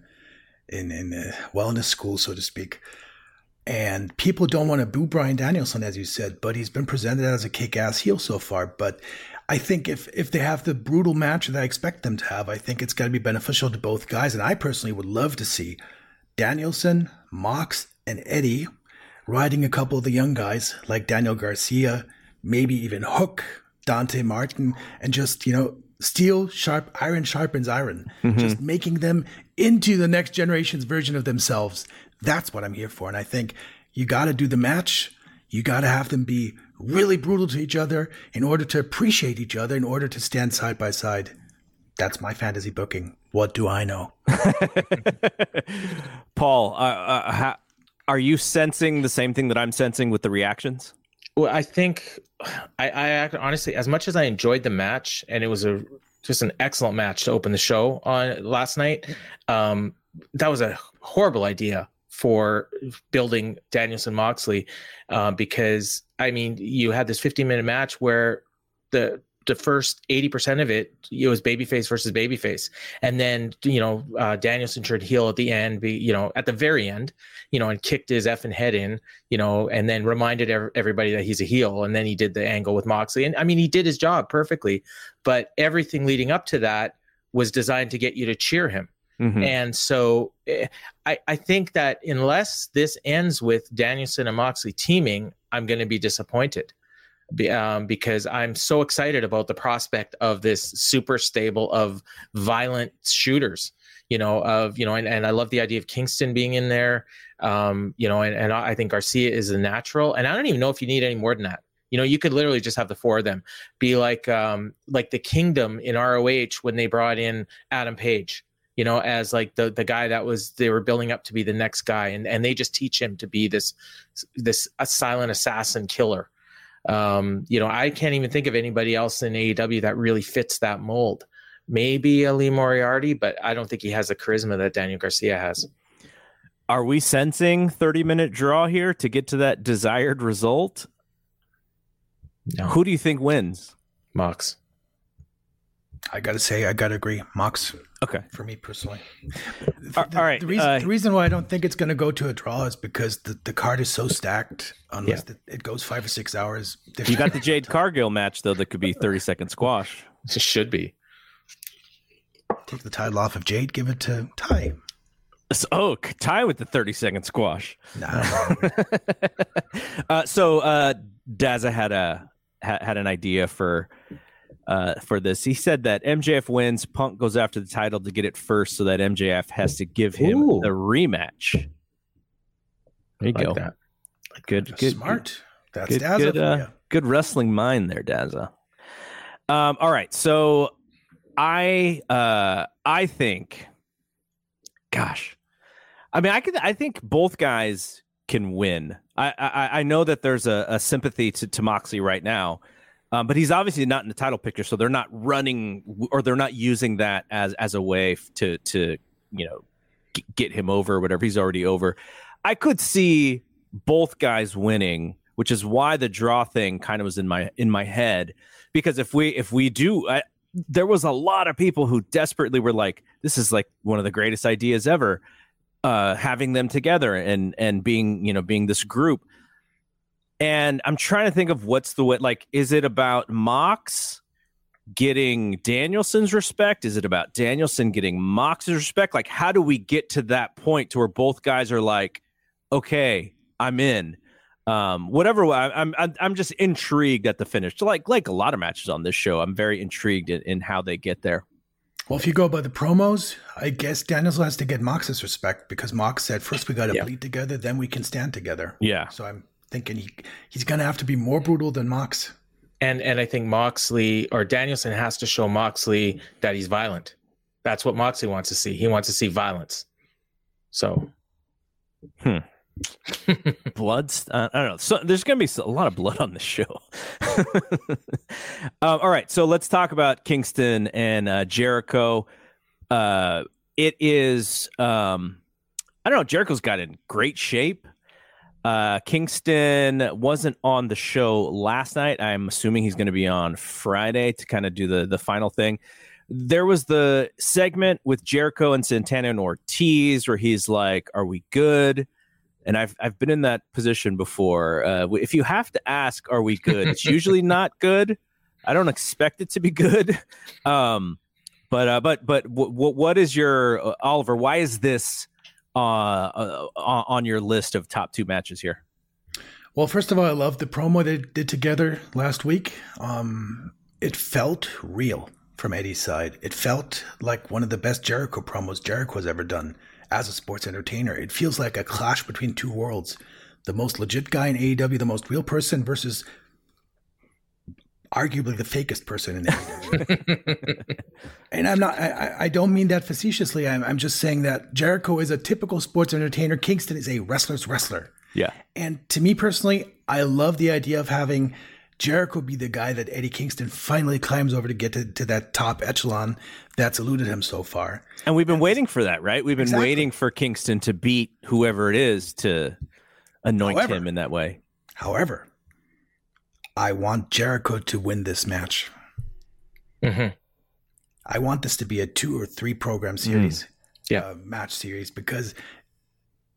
in in wellness school, so to speak. And people don't want to boo Bryan Danielson, as you said, but he's been presented as a kick-ass heel so far. But I think if if they have the brutal match that I expect them to have, I think it's going to be beneficial to both guys. And I personally would love to see Danielson, Mox, and Eddie riding a couple of the young guys like Daniel Garcia, maybe even Hook, Dante Martin, and just, you know, steel sharp, iron sharpens iron, mm-hmm. just making them into the next generation's version of themselves. That's what I'm here for. And I think you got to do the match. You got to have them be really brutal to each other in order to appreciate each other, in order to stand side by side. That's my fantasy booking. What do I know? Paul, uh, uh, ha- are you sensing the same thing that I'm sensing with the reactions? Well, I think I, I honestly, as much as I enjoyed the match, and it was a just an excellent match to open the show on last night. Um, that was a horrible idea for building Danielson Moxley uh, because I mean you had this 15 minute match where the the first 80% of it, it was babyface versus babyface. And then, you know, uh, Danielson turned heel at the end, be, you know, at the very end, you know, and kicked his effing head in, you know, and then reminded everybody that he's a heel. And then he did the angle with Moxley. And I mean, he did his job perfectly, but everything leading up to that was designed to get you to cheer him. Mm-hmm. And so eh, I, I think that unless this ends with Danielson and Moxley teaming, I'm going to be disappointed um, because I'm so excited about the prospect of this super stable of violent shooters. You know, of you know, and, and I love the idea of Kingston being in there. Um, you know, and, and I think Garcia is a natural, and I don't even know if you need any more than that. You know, you could literally just have the four of them be like um, like the Kingdom in ROH when they brought in Adam Page you know, as like the the guy that was they were building up to be the next guy, and and they just teach him to be this this a silent assassin killer, um, you know, I can't even think of anybody else in AEW that really fits that mold. Maybe a Lee Moriarty, but I don't think he has the charisma that Daniel Garcia has. Are we sensing 30 minute draw here to get to that desired result? No. Who do you think wins? Mox. I got to say, I got to agree. Mox. Okay. For me personally. All the, right. The reason, uh, the reason, why I don't think it's going to go to a draw is because the, the card is so stacked, unless yeah. the, it goes five or six hours. You got the Jade Cargill match, though, that could be 30 second squash. It should be. Take the title off of Jade, give it to Ty. Oh, Ty with the 30 second squash. Nah. uh, so, uh, Daza had a had an idea for uh, for this. He said that MJF wins, Punk goes after the title to get it first, so that MJF has to give him Ooh. the rematch. There you like go. That. Good, good, smart. That's good, Daza good, uh, good wrestling mind there, Daza. Um, all right, so I uh, I think, gosh, I mean, I could, I think both guys can win. I I, I know that there's a, a sympathy to, to Moxley right now um, but he's obviously not in the title picture, so they're not running or they're not using that as as a way to to you know g- get him over or whatever. He's already over. I could see both guys winning, which is why the draw thing kind of was in my in my head. Because if we if we do, I, there was a lot of people who desperately were like, "This is like one of the greatest ideas ever." Uh, having them together and and being you know being this group and I'm trying to think of what's the way. Like, is it about Mox getting Danielson's respect? Is it about Danielson getting Mox's respect? Like, how do we get to that point to where both guys are like, okay, I'm in. Um, whatever. I'm, I'm, I'm just intrigued at the finish. So like, like a lot of matches on this show, I'm very intrigued in, in how they get there. Well, if you go by the promos, I guess Danielson has to get Mox's respect because Mox said first we got to yeah. bleed together, then we can stand together. Yeah. So I'm thinking he he's going to have to be more brutal than Mox. And and I think Moxley or Danielson has to show Moxley that he's violent. That's what Moxley wants to see. He wants to see violence. So, hmm. blood. Uh, I don't know. So there's going to be a lot of blood on this show. um, all right, so let's talk about Kingston and uh, Jericho. Uh, it is. Um, I don't know. Jericho's got in great shape. Uh, Kingston wasn't on the show last night. I'm assuming he's going to be on Friday to kind of do the the final thing. There was the segment with Jericho and Santana and Ortiz where he's like, "Are we good?" And I've I've been in that position before. Uh, if you have to ask, "Are we good?" It's usually not good. I don't expect it to be good. Um, but uh, but but w- w- what is your uh, Oliver? Why is this? Uh, uh, on your list of top two matches here? Well, first of all, I love the promo they did together last week. Um, it felt real from Eddie's side. It felt like one of the best Jericho promos Jericho has ever done. as a sports entertainer. It feels like a clash between two worlds. The most legit guy in AEW, the most real person versus arguably the fakest person in AEW. and I'm not, I, I don't mean that facetiously. I'm, I'm just saying that Jericho is a typical sports entertainer. Kingston is a wrestler's wrestler. Yeah. And to me personally, I love the idea of having Jericho be the guy that Eddie Kingston finally climbs over to get to, to that top echelon that's eluded him so far. And we've been and, waiting for that, right? We've been exactly. waiting for Kingston to beat whoever it is to anoint however, him in that way. However, I want Jericho to win this match. Mm-hmm. I want this to be a two or three program series, mm. yeah, uh, match series because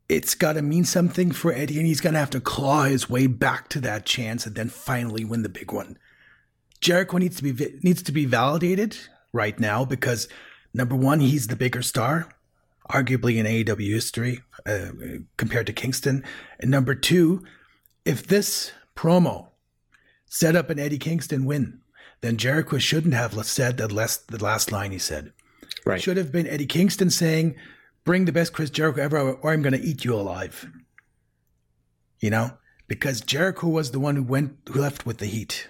it's got to mean something for Eddie, and he's going to have to claw his way back to that chance and then finally win the big one. Jericho needs to be needs to be validated right now because number one, he's the bigger star, arguably in AEW history uh, compared to Kingston, and number two, if this promo set up an Eddie Kingston win, then Jericho shouldn't have said that last the last line he said. Right. It should have been Eddie Kingston saying, bring the best Chris Jericho ever, or I'm going to eat you alive. You know, because Jericho was the one who went, who left with the heat.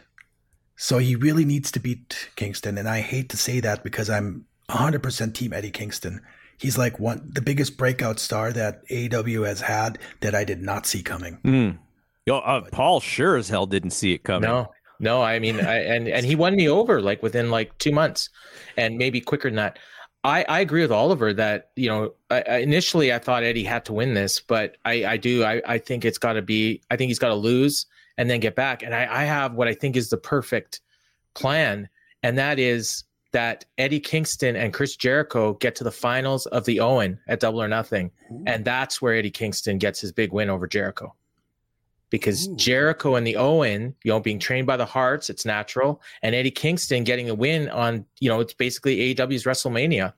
So he really needs to beat Kingston. And I hate to say that because I'm 100% team Eddie Kingston. He's like one, the biggest breakout star that AEW has had that I did not see coming. Mm. Yo, uh, Paul sure as hell didn't see it coming. No, no, I mean, I, and and he won me over like within like two months, and maybe quicker than that. I, I agree with Oliver that you know I, initially I thought Eddie had to win this, but I, I do I, I think it's got to be I think he's got to lose and then get back. And I, I have what I think is the perfect plan, and that is that Eddie Kingston and Chris Jericho get to the finals of the Owen at Double or Nothing, and that's where Eddie Kingston gets his big win over Jericho because Ooh. Jericho and the Owen, you know, being trained by the Hearts, it's natural, and Eddie Kingston getting a win on, you know, it's basically AEW's WrestleMania.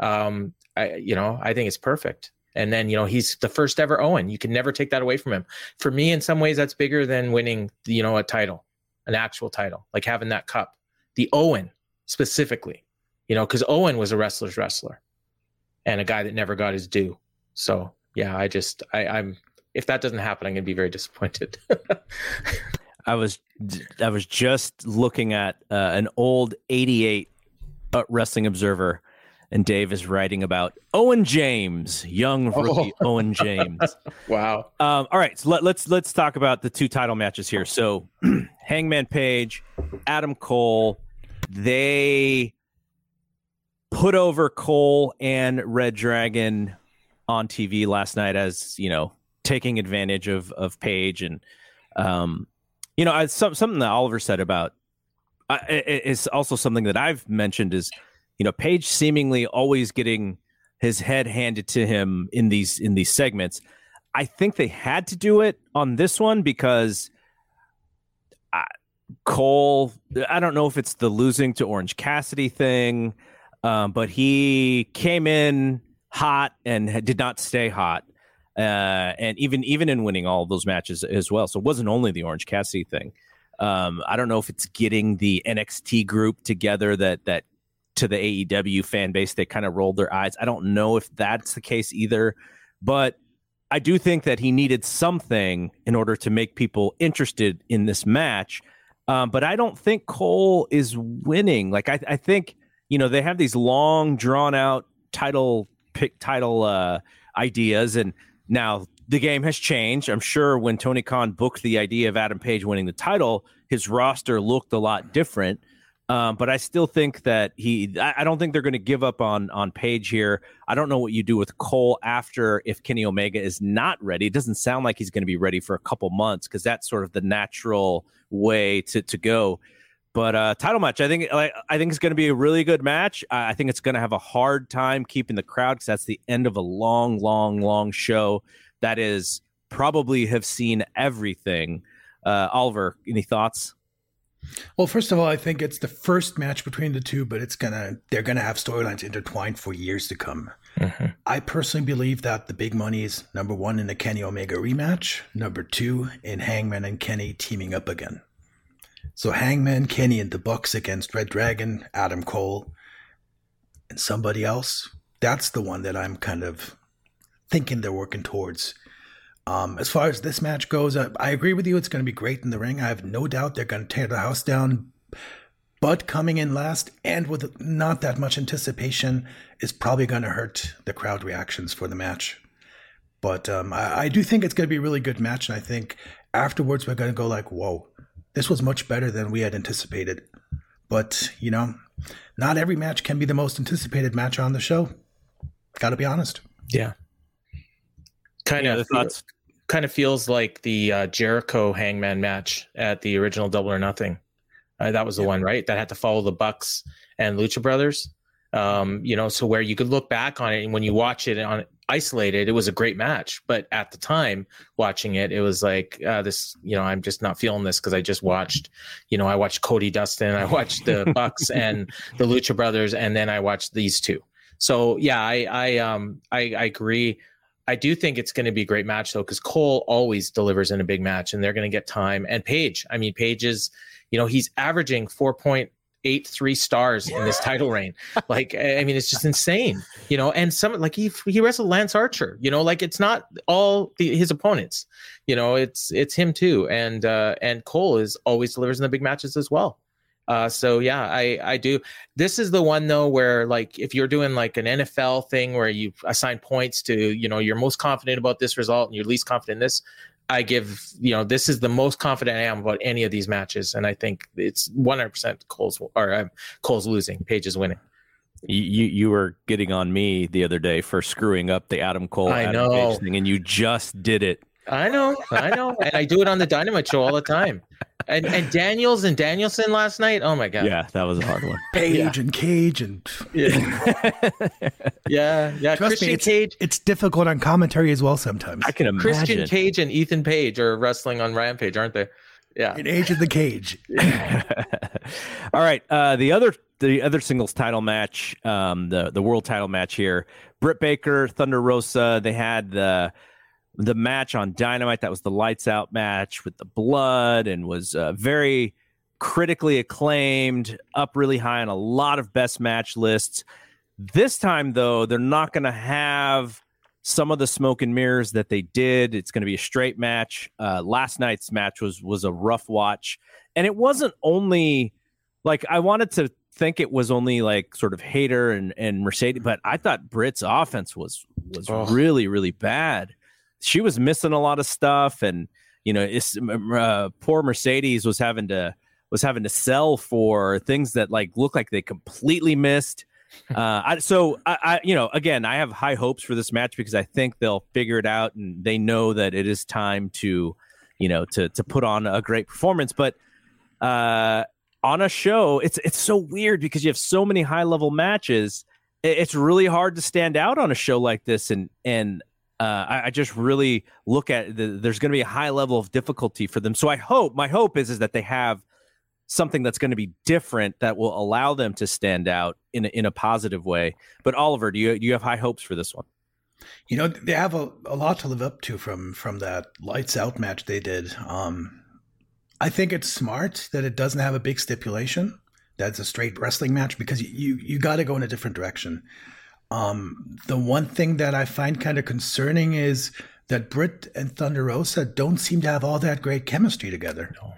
Um, I, you know, I think it's perfect. And then, you know, he's the first ever Owen. You can never take that away from him. For me, in some ways, that's bigger than winning, you know, a title, an actual title, like having that cup. The Owen specifically, you know, because Owen was a wrestler's wrestler and a guy that never got his due. So yeah, I just I, I'm if that doesn't happen, I'm going to be very disappointed. I was I was just looking at uh, an old '88 uh, Wrestling Observer, and Dave is writing about Owen James, young rookie oh. Owen James. wow. Um, all right, so let, let's let's talk about the two title matches here. So, Hangman Page, Adam Cole, they put over Cole and Red Dragon on TV last night as you know taking advantage of of Page and um, you know, I, some, something that Oliver said about uh, is also something that I've mentioned is you know Page seemingly always getting his head handed to him in these in these segments. I think they had to do it on this one because I, Cole. I don't know if it's the losing to Orange Cassidy thing, um, but he came in hot and did not stay hot uh, and even even in winning all those matches as well. So it wasn't only the Orange Cassidy thing. Um, I don't know if it's getting the NXT group together that that to the AEW fan base they kind of rolled their eyes. I don't know if that's the case either, but I do think that he needed something in order to make people interested in this match. Um, but I don't think Cole is winning. Like I, I think you know they have these long drawn out title pick title uh, ideas and now, the game has changed. I'm sure when Tony Khan booked the idea of Adam Page winning the title, his roster looked a lot different. Um, but I still think that he. I, I don't think they're going to give up on on Page here. I don't know what you do with Cole after if Kenny Omega is not ready. It doesn't sound like he's going to be ready for a couple months because that's sort of the natural way to to go. But uh, title match, I think I, I think it's going to be a really good match. I, I think it's going to have a hard time keeping the crowd because that's the end of a long, long, long show. That is probably have seen everything. Uh, Oliver, any thoughts? Well, first of all, I think it's the first match between the two, but it's gonna they're gonna have storylines intertwined for years to come. Mm-hmm. I personally believe that the big money is number one in the Kenny Omega rematch, number two in Hangman and Kenny teaming up again. So Hangman, Kenny, and the Bucks against Red Dragon, Adam Cole, and somebody else. That's the one that I'm kind of thinking they're working towards. Um, as far as this match goes, I, I agree with you. It's going to be great in the ring. I have no doubt they're going to tear the house down. But coming in last and with not that much anticipation is probably going to hurt the crowd reactions for the match. But um, I, I, do think it's going to be a really good match, and I think afterwards we're going to go like, "Whoa, this was much better than we had anticipated." But you know, not every match can be the most anticipated match on the show. Got to be honest. Yeah. Kind yeah, of thoughts. Kind of feels like the uh, Jericho Hangman match at the original Double or Nothing. Uh, that was the yeah. one, right? That had to follow the Bucks and Lucha Brothers. Um, you know, so where you could look back on it and when you watch it on isolated, it was a great match. But at the time watching it, it was like uh, this. You know, I'm just not feeling this because I just watched. You know, I watched Cody Dustin, I watched the Bucks and the Lucha Brothers, and then I watched these two. So yeah, I I um I, I agree. I do think it's going to be a great match though, because Cole always delivers in a big match, and they're going to get time. And Page, I mean, Page is, you know, he's averaging four point eight three stars in this title reign. Like, I mean, it's just insane, you know. And some like he he wrestled Lance Archer, you know, like it's not all the, his opponents, you know, it's it's him too. And uh and Cole is always delivers in the big matches as well. Uh, so yeah, I I do. This is the one though where like if you're doing like an NFL thing where you assign points to you know you're most confident about this result and you're least confident in this, I give, you know, this is the most confident I am about any of these matches, and I think it's 100% Cole's or um, Cole's losing, Page is winning. You you were getting on me the other day for screwing up the Adam Cole I Adam know. Page thing, and you just did it. I know, I know, and I do it on the Dynamite show all the time. And and Daniels and Danielson last night. Oh my god. Yeah, that was a hard one. Page yeah. and Cage and yeah, yeah, yeah. Trust Christian me, it's, Cage. It's difficult on commentary as well sometimes. I can imagine. Christian Cage and Ethan Page are wrestling on Rampage, aren't they? Yeah. In Age of the Cage. All right. Uh, the other the other singles title match, um, the the world title match here. Britt Baker, Thunder Rosa. They had the the match on Dynamite. That was the lights out match with the blood and was uh, very critically acclaimed, up really high on a lot of best match lists. This time, though, they're not going to have some of the smoke and mirrors that they did. It's going to be a straight match. Uh, last night's match was was a rough watch, and it wasn't only like I wanted to think it was only like sort of hater and and Mercedes, but I thought Britt's offense was was oh. really really bad she was missing a lot of stuff, and you know, uh, poor Mercedes was having to was having to sell for things that like look like they completely missed. Uh, I, so I, I, you know, again, I have high hopes for this match because I think they'll figure it out and they know that it is time to, you know, to to put on a great performance. But uh, on a show, it's it's so weird because you have so many high level matches. It's really hard to stand out on a show like this, and and uh, I, I, just really look at the, there's going to be a high level of difficulty for them. So I hope my hope is is that they have something that's going to be different that will allow them to stand out in a, in a positive way. But Oliver, do you do you have high hopes for this one? You know, they have a, a lot to live up to from from that lights out match they did. Um, I think it's smart that it doesn't have a big stipulation. That's a straight wrestling match because you you got to go in a different direction. Um, the one thing that I find kind of concerning is that Britt and Thunder Rosa don't seem to have all that great chemistry together. No.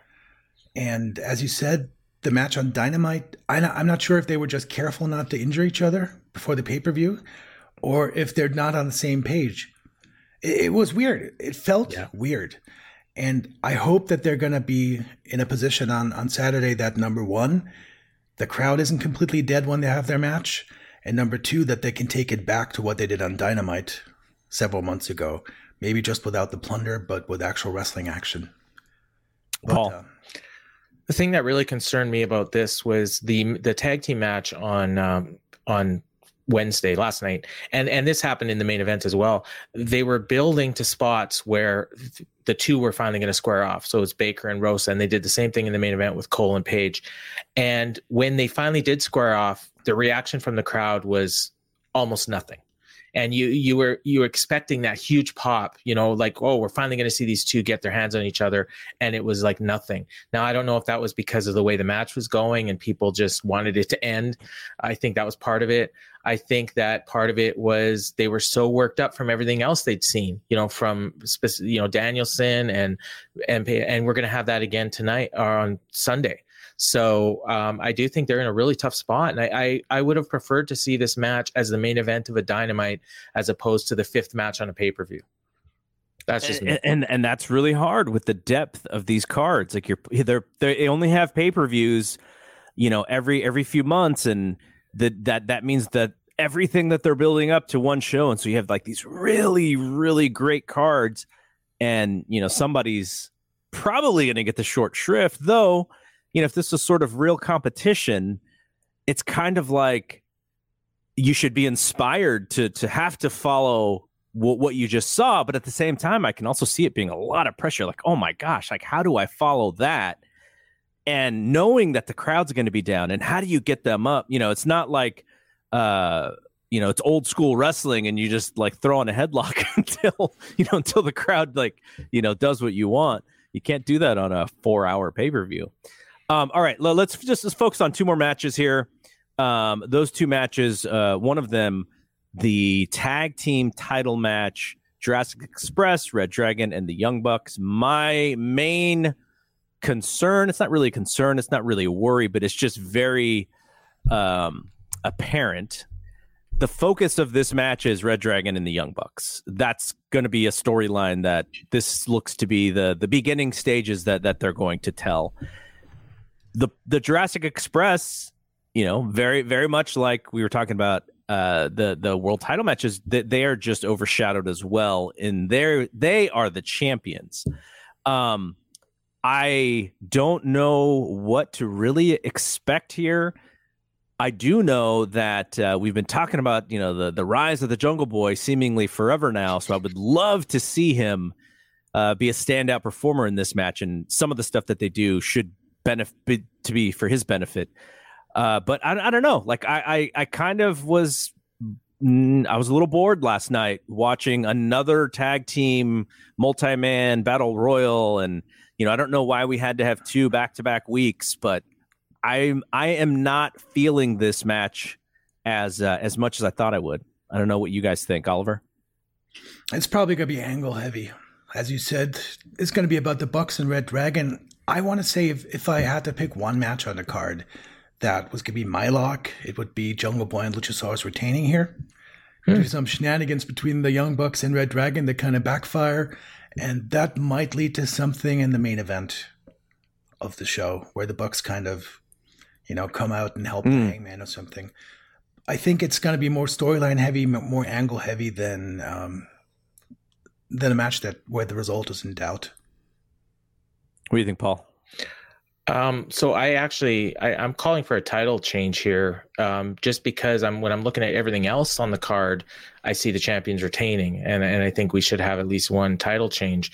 And as you said, the match on Dynamite, I'm not sure if they were just careful not to injure each other before the pay per view or if they're not on the same page. It, was weird. It felt yeah. weird. And I hope that they're going to be in a position on, on Saturday that number one, the crowd isn't completely dead when they have their match and number two, that they can take it back to what they did on Dynamite several months ago. Maybe just without the plunder, but with actual wrestling action. But, Paul. Uh, the thing that really concerned me about this was the the tag team match on um, on Wednesday last night, and and this happened in the main event as well. They were building to spots where the two were finally going to square off. So it's Baker and Rosa, and they did the same thing in the main event with Cole and Page. And when they finally did square off, the reaction from the crowd was almost nothing. And you you were you were expecting that huge pop, you know, like oh, we're finally going to see these two get their hands on each other, and it was like nothing. Now I don't know if that was because of the way the match was going and people just wanted it to end. I think that was part of it. I think that part of it was they were so worked up from everything else they'd seen, you know, from you know Danielson and and and we're going to have that again tonight or on Sunday. So um, I do think they're in a really tough spot, and I, I, I would have preferred to see this match as the main event of a Dynamite as opposed to the fifth match on a pay per view. That's just and, and, and that's really hard with the depth of these cards. Like you're they're they only have pay per views, you know, every every few months, and that that that means that everything that they're building up to one show, and so you have like these really really great cards, and you know somebody's probably going to get the short shrift, though you know, if this is sort of real competition, it's kind of like you should be inspired to to have to follow what, what you just saw, but at the same time, I can also see it being a lot of pressure. Like, oh my gosh, like how do I follow that? And knowing that the crowd's going to be down, and how do you get them up? You know, it's not like uh you know it's old school wrestling and you just like throw on a headlock until you know until the crowd like you know does what you want you can't do that on a four hour pay-per-view um, all right, let's just let's focus on two more matches here. Um, those two matches, uh, one of them, the tag team title match, Jurassic Express, Red Dragon, and the Young Bucks. My main concern, it's not really a concern, it's not really a worry, but it's just very um, apparent. The focus of this match is Red Dragon and the Young Bucks. That's going to be a storyline that this looks to be the the beginning stages that that they're going to tell the the Jurassic Express, you know, very very much like we were talking about uh, the the world title matches, that they are just overshadowed as well. And they're they are the champions. Um, I don't know what to really expect here. I do know that uh, we've been talking about you know the the rise of the Jungle Boy seemingly forever now. So I would love to see him uh, be a standout performer in this match, and some of the stuff that they do should benefit to be for his benefit. Uh, but I, I don't know. Like I, I, I kind of was mm, I was a little bored last night watching another tag team multi-man battle royal and you know I don't know why we had to have two back-to-back weeks but I'm I am not feeling this match as uh, as much as I thought I would. I don't know what you guys think, Oliver. It's probably going to be angle heavy. As you said, it's going to be about the Bucks and Red Dragon. I want to say if, if I had to pick one match on the card that was going to be my lock, it would be Jungle Boy and Luchasaurus retaining here. Hmm. Do some shenanigans between the Young Bucks and Red Dragon that kind of backfire, and that might lead to something in the main event of the show where the Bucks kind of, you know, come out and help mm. the Hangman or something. I think it's going to be more storyline heavy, more angle heavy than um, than a match that where the result is in doubt. What do you think, Paul? Um, so I actually I, am calling for a title change here, um, just because I'm when I'm looking at everything else on the card, I see the champions retaining, and and I think we should have at least one title change,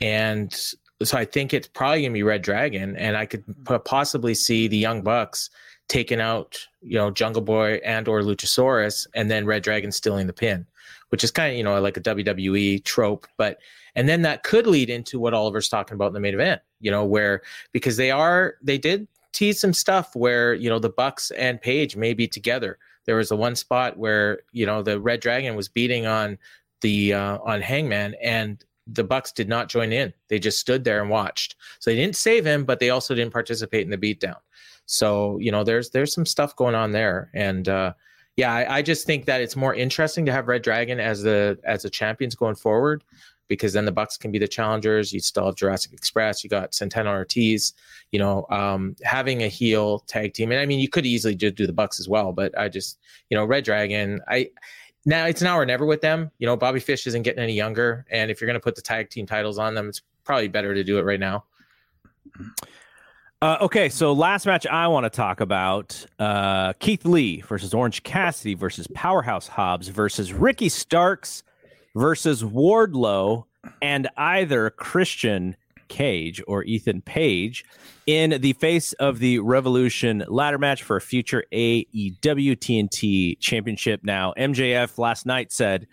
and so I think it's probably gonna be Red Dragon, and I could possibly see the Young Bucks taking out you know Jungle Boy and or Luchasaurus, and then Red Dragon stealing the pin, which is kind of you know like a WWE trope, but and then that could lead into what Oliver's talking about in the main event, you know, where because they are they did tease some stuff where, you know, the Bucks and Page may be together. There was a one spot where, you know, the Red Dragon was beating on the uh, on Hangman and the Bucks did not join in. They just stood there and watched. So they didn't save him, but they also didn't participate in the beatdown. So, you know, there's there's some stuff going on there. And uh yeah, I, I, just think that it's more interesting to have Red Dragon as the as the champions going forward because then the Bucks can be the challengers. You still have Jurassic Express. You got Santana Ortiz. You know, um, having a heel tag team, and I mean, you could easily just do the Bucks as well. But I just, you know, Red Dragon. I now it's now or never with them. You know, Bobby Fish isn't getting any younger, and if you're going to put the tag team titles on them, it's probably better to do it right now. Uh, okay, so last match I want to talk about uh, Keith Lee versus Orange Cassidy versus Powerhouse Hobbs versus Ricky Starks versus Wardlow and either Christian Cage or Ethan Page in the face of the Revolution ladder match for a future AEW TNT championship. Now, MJF last night said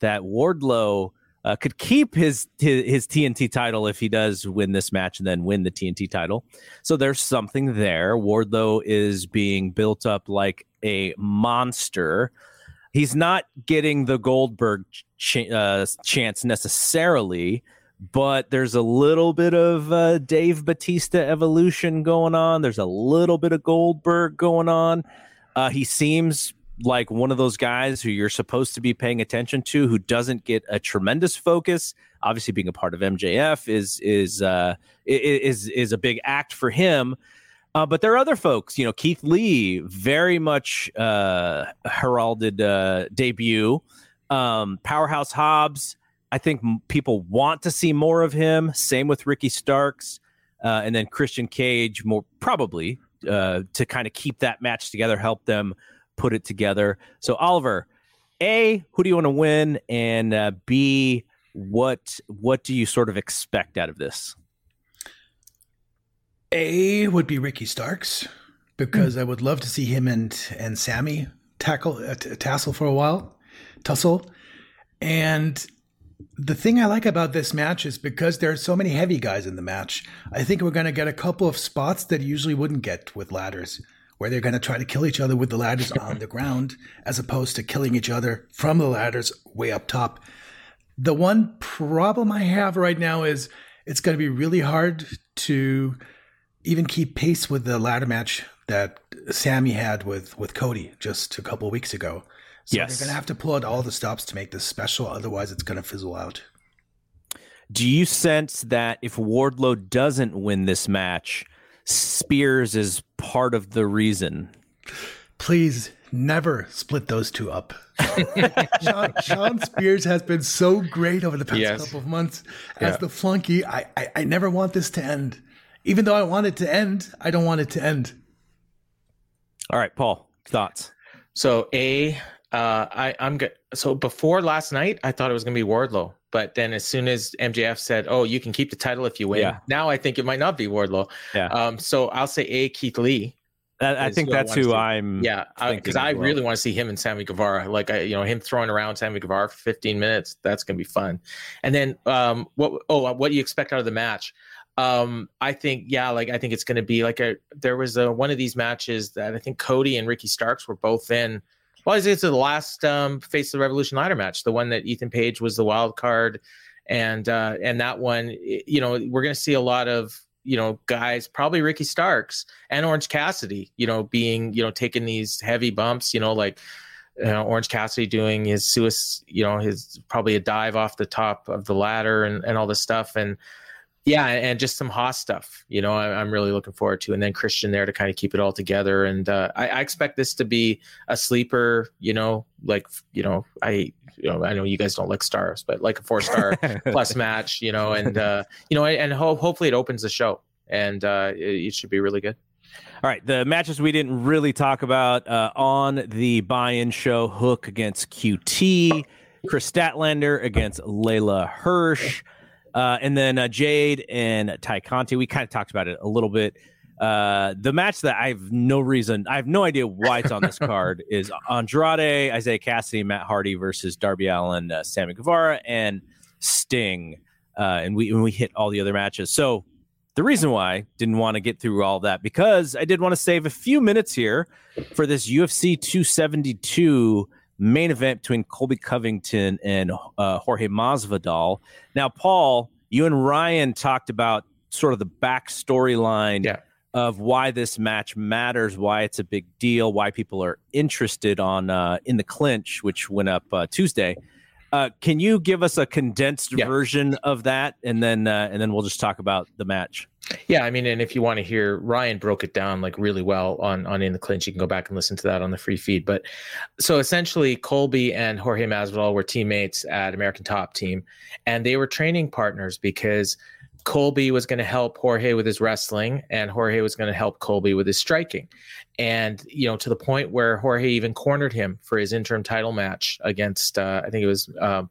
that Wardlow uh, could keep his, his, his TNT title if he does win this match and then win the TNT title. So there's something there. Wardlow is being built up like a monster. He's not getting the Goldberg ch- uh, chance necessarily, but there's a little bit of uh, Dave Batista evolution going on. There's a little bit of Goldberg going on. Uh, he seems like one of those guys who you're supposed to be paying attention to who doesn't get a tremendous focus obviously being a part of MJF is is uh is is a big act for him uh, but there are other folks you know Keith Lee very much uh heralded uh debut um Powerhouse Hobbs I think people want to see more of him same with Ricky Starks uh, and then Christian Cage more probably uh, to kind of keep that match together help them put it together. So, Oliver, A, who do you want to win? And uh, B, what what do you sort of expect out of this? A would be Ricky Starks because mm. I would love to see him and and Sammy tackle uh, t- tassel for a while, tussle. And the thing I like about this match is because there are so many heavy guys in the match. I think we're going to get a couple of spots that usually wouldn't get with ladders where they're going to try to kill each other with the ladders on the ground as opposed to killing each other from the ladders way up top. The one problem I have right now is it's going to be really hard to even keep pace with the ladder match that Sammy had with with Cody just a couple weeks ago. So yes. they're going to have to pull out all the stops to make this special. Otherwise, it's going to fizzle out. Do you sense that if Wardlow doesn't win this match, Spears is part of the reason. Please never split those two up. Shawn, Shawn, Spears has been so great over the past yes. couple of months as yeah. the flunky. I, I, I never want this to end. Even though I want it to end, I don't want it to end. All right, Paul, thoughts? So a, uh, I, I'm good. So before last night, I thought it was going to be Wardlow. But then as soon as MJF said, "Oh, you can keep the title if you win," yeah. now I think it might not be Wardlow. Yeah. Um. So I'll say a Keith Lee. I think that's who I'm. Yeah, because I, I well. really want to see him and Sammy Guevara. Like, I, you know, him throwing around Sammy Guevara for 15 minutes. That's gonna be fun. And then, um, what? Oh, what do you expect out of the match? Um, I think, yeah, like I think it's gonna be like a. There was a one of these matches that I think Cody and Ricky Starks were both in well, I think it's the last um, Face of the Revolution ladder match, the one that Ethan Page was the wild card, and uh, and that one, you know, we're going to see a lot of you know guys, probably Ricky Starks and Orange Cassidy, you know, being you know taking these heavy bumps, you know, like. You know, Orange Cassidy doing his suicide, you know, his probably a dive off the top of the ladder and, and all this stuff. And yeah, and just some Haas stuff, you know, I, am really looking forward to. And then Christian there to kind of keep it all together. And uh, I, I, expect this to be a sleeper, you know, like, you know, I, you know, I know you guys don't like stars, but like a four star plus match, you know, and, uh, you know, and ho- hopefully it opens the show and uh, it, it should be really good. All right, the matches we didn't really talk about uh, on the buy-in show: Hook against QT, Kris Statlander against Leyla Hirsch. Uh, and then uh, Jade and Tay Conti, we kind of talked about it a little bit. Uh, the match that I have no reason, I have no idea why it's on this card is Andrade, Isiah Kassidy, Matt Hardy versus Darby Allin, uh, Sammy Guevara, and Sting. Uh, and we and we hit all the other matches. So the reason why I didn't want to get through all that because I did want to save a few minutes here for this UFC 272 main event between Colby Covington and uh, Jorge Masvidal. Now, Paul, you and Ryan talked about sort of the back storyline yeah. of why this match matters, why it's a big deal, why people are interested on uh, in the clinch, which went up uh, Tuesday. Uh, can you give us a condensed yeah. version of that, and then uh, and then we'll just talk about the match? Yeah, I mean, and if you want to hear, Ryan broke it down like really well on on in the clinch. You can go back and listen to that on the free feed. But so essentially, Colby and Jorge Masvidal were teammates at American Top Team, and they were training partners because Colby was going to help Jorge with his wrestling, and Jorge was going to help Colby with his striking. And you know, to the point where Jorge even cornered him for his interim title match against, uh, I think it was. Um,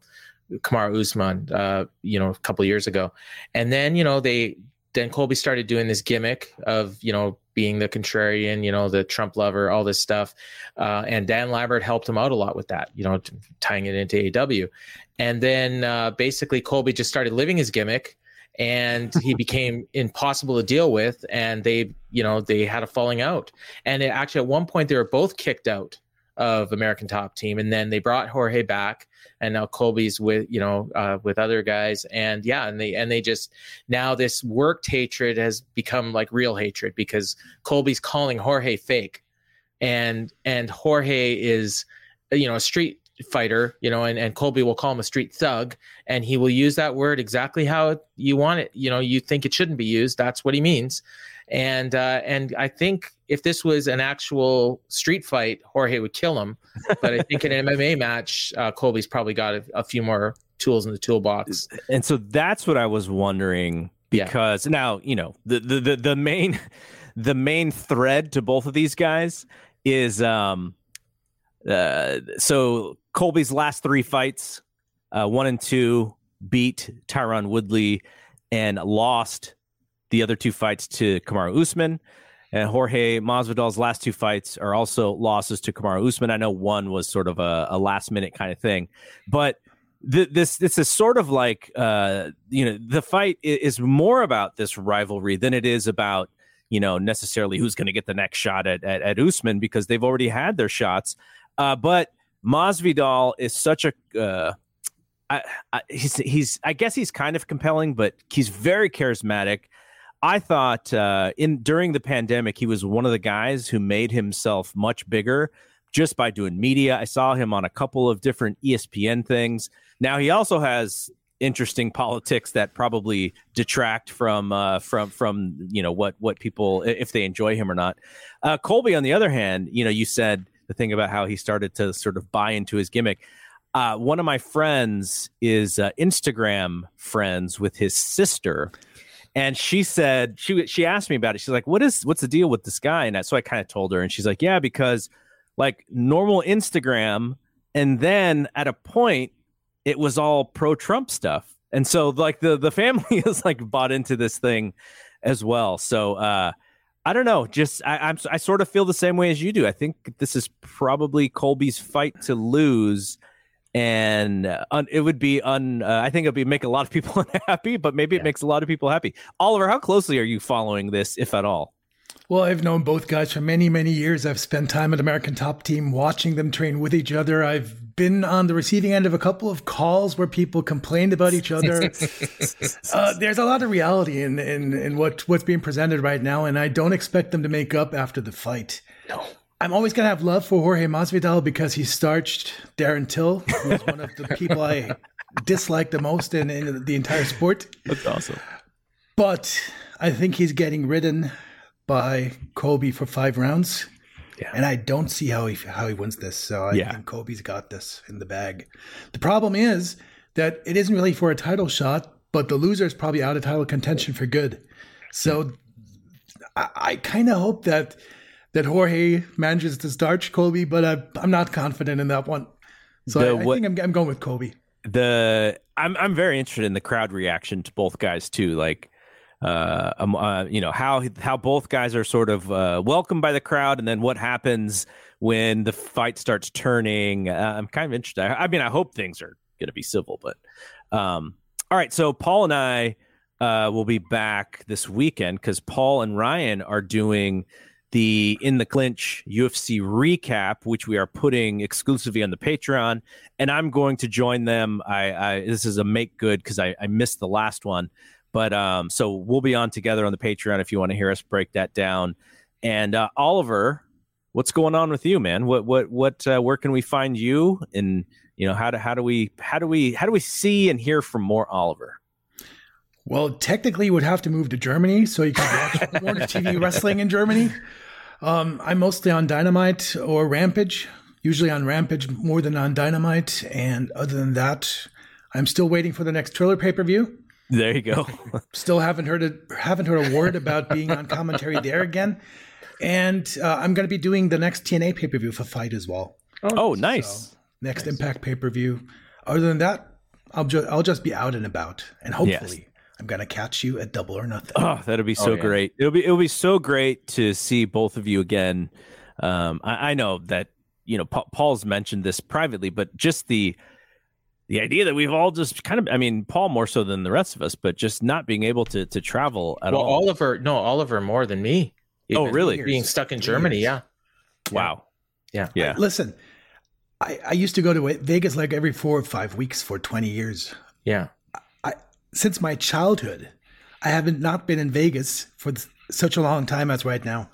Kamaru Usman, uh, you know, a couple years ago, and then you know they then Colby started doing this gimmick of you know being the contrarian, you know, the Trump lover, all this stuff, uh, and Dan Lambert helped him out a lot with that, you know, tying it into AW, and then uh, basically Colby just started living his gimmick. And he became impossible to deal with, and they, you know, they had a falling out. And it, actually, at one point, they were both kicked out of American Top Team, and then they brought Jorge back, and now Colby's with you know uh, with other guys, and yeah, and they and they just now this worked hatred has become like real hatred because Colby's calling Jorge fake, and and Jorge is you know a street fighter, you know, and, and Colby will call him a street thug, and he will use that word exactly how you want it. You know, you think it shouldn't be used. That's what he means and uh, and I think if this was an actual street fight, Jorge would kill him. But I think in an MMA match, uh, Colby's probably got a, a, few more tools in the toolbox. And so that's what I was wondering because yeah. now you know the, the the the main the main thread to both of these guys is um uh so Colby's last three fights, uh, one and two, beat Tyron Woodley and lost the other two fights to Kamaru Usman. And Jorge Masvidal's last two fights are also losses to Kamaru Usman. I know one was sort of a, a last minute kind of thing, but th- this this is sort of like uh, you know the fight is more about this rivalry than it is about you know necessarily who's going to get the next shot at, at, at Usman because they've already had their shots. Uh, but Masvidal is such a uh, I, I, he's he's I guess he's kind of compelling, but he's very charismatic. I thought uh, in during the pandemic, he was one of the guys who made himself much bigger just by doing media. I saw him on a couple of different ESPN things. Now he also has interesting politics that probably detract from uh, from from you know what what people if they enjoy him or not. Uh, Colby, on the other hand, you know, you said the thing about how he started to sort of buy into his gimmick. Uh, one of my friends is uh, Instagram friends with his sister and she said she she asked me about it. She's like, "What is what's the deal with this guy?" And I, so I kind of told her, and she's like, "Yeah, because like normal Instagram, and then at a point, it was all pro Trump stuff, and so like the the family is like bought into this thing as well. So uh, I don't know. Just I, I'm I sort of feel the same way as you do. I think this is probably Colby's fight to lose and uh, un, it would be un. Uh, I think it would be make a lot of people unhappy, but maybe yeah. it makes a lot of people happy. Oliver, how closely are you following this, if at all? Well, I've known both guys for many, many years. I've spent time at American Top Team watching them train with each other. I've been on the receiving end of a couple of calls where people complained about each other. uh, there's a lot of reality in, in, in what, what's being presented right now, and I don't expect them to make up after the fight. No. I'm always gonna have love for Jorge Masvidal because he starched Darren Till, who was one of the people I dislike the most in, in the entire sport. That's awesome. But I think he's getting ridden by Colby for five rounds. Yeah. And I don't see how he how he wins this. So I yeah. think Colby's got this in the bag. The problem is that it isn't really for a title shot, but the loser is probably out of title contention for good. So I, I kind of hope that that Jorge manages to starch Colby, but I, I'm not confident in that one. So the, I, I what, think I'm, I'm going with Colby. The I'm I'm very interested in the crowd reaction to both guys too. Like, uh, um, uh you know how how both guys are sort of uh, welcomed by the crowd, and then what happens when the fight starts turning. Uh, I'm kind of interested. I, I mean, I hope things are going to be civil, but um, all right. So Paul and I uh, will be back this weekend because Paul and Ryan are doing the in the clinch UFC recap, which we are putting exclusively on the Patreon, and I'm going to join them. I, I this is a make good because I, I missed the last one, but um, so we'll be on together on the Patreon if you want to hear us break that down. And uh, Oliver, what's going on with you, man? What what what? Uh, where can we find you? And you know how do how do we how do we how do we see and hear from more Oliver? Well, technically, you would have to move to Germany so you can watch more TV wrestling in Germany. Um, I'm mostly on Dynamite or Rampage, usually on Rampage more than on Dynamite. And other than that, I'm still waiting for the next Triller pay per view. There you go. still haven't heard a, haven't heard a word about being on commentary there again. And uh, I'm going to be doing the next TNA pay per view for FITE as well. Oh, oh nice. So, next nice. Impact pay per view. Other than that, I'll just I'll just be out and about, and hopefully yes. I'm gonna catch you at Double or Nothing. Oh, that'll be so oh, yeah. great. It'll be it'll be so great to see both of you again. Um, I, I know that you know pa- Paul's mentioned this privately, but just the the idea that we've all just kind of I mean Paul more so than the rest of us, but just not being able to to travel at well, all. Oliver, no, Oliver more than me. Oh, really? Being stuck in Germany, yeah. Wow. Yeah. Yeah. Listen, I, I used to go to Vegas like every four or five weeks for 20 years. Yeah. I, since my childhood, I haven't not been in Vegas for such a long time as right now.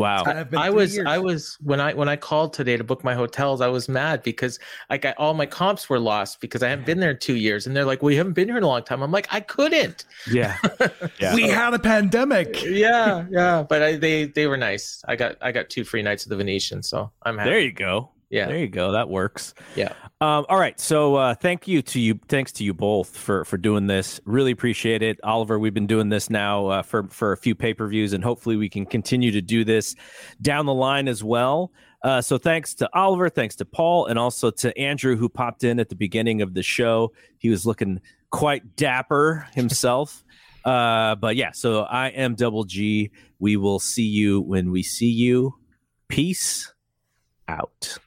Wow. I was years. I was when I when I called today to book my hotels, I was mad because like I, all my comps were lost because I haven't been there in two years, and they're like, "We haven't been here in a long time." I'm like, "I couldn't." Yeah, yeah. we had a pandemic. Yeah, yeah, but I, they they were nice. I got I got two free nights at the Venetian, so I'm happy. There you go. Yeah. There you go. That works. Yeah. Um, all right. So uh, thank you to you. Thanks to you both for for doing this. Really appreciate it, Oliver. We've been doing this now uh, for for a few pay per views, and hopefully we can continue to do this down the line as well. Uh, so thanks to Oliver, thanks to Paul, and also to Andrew who popped in at the beginning of the show. He was looking quite dapper himself. uh, but yeah, so I am Double G. We will see you when we see you. Peace out.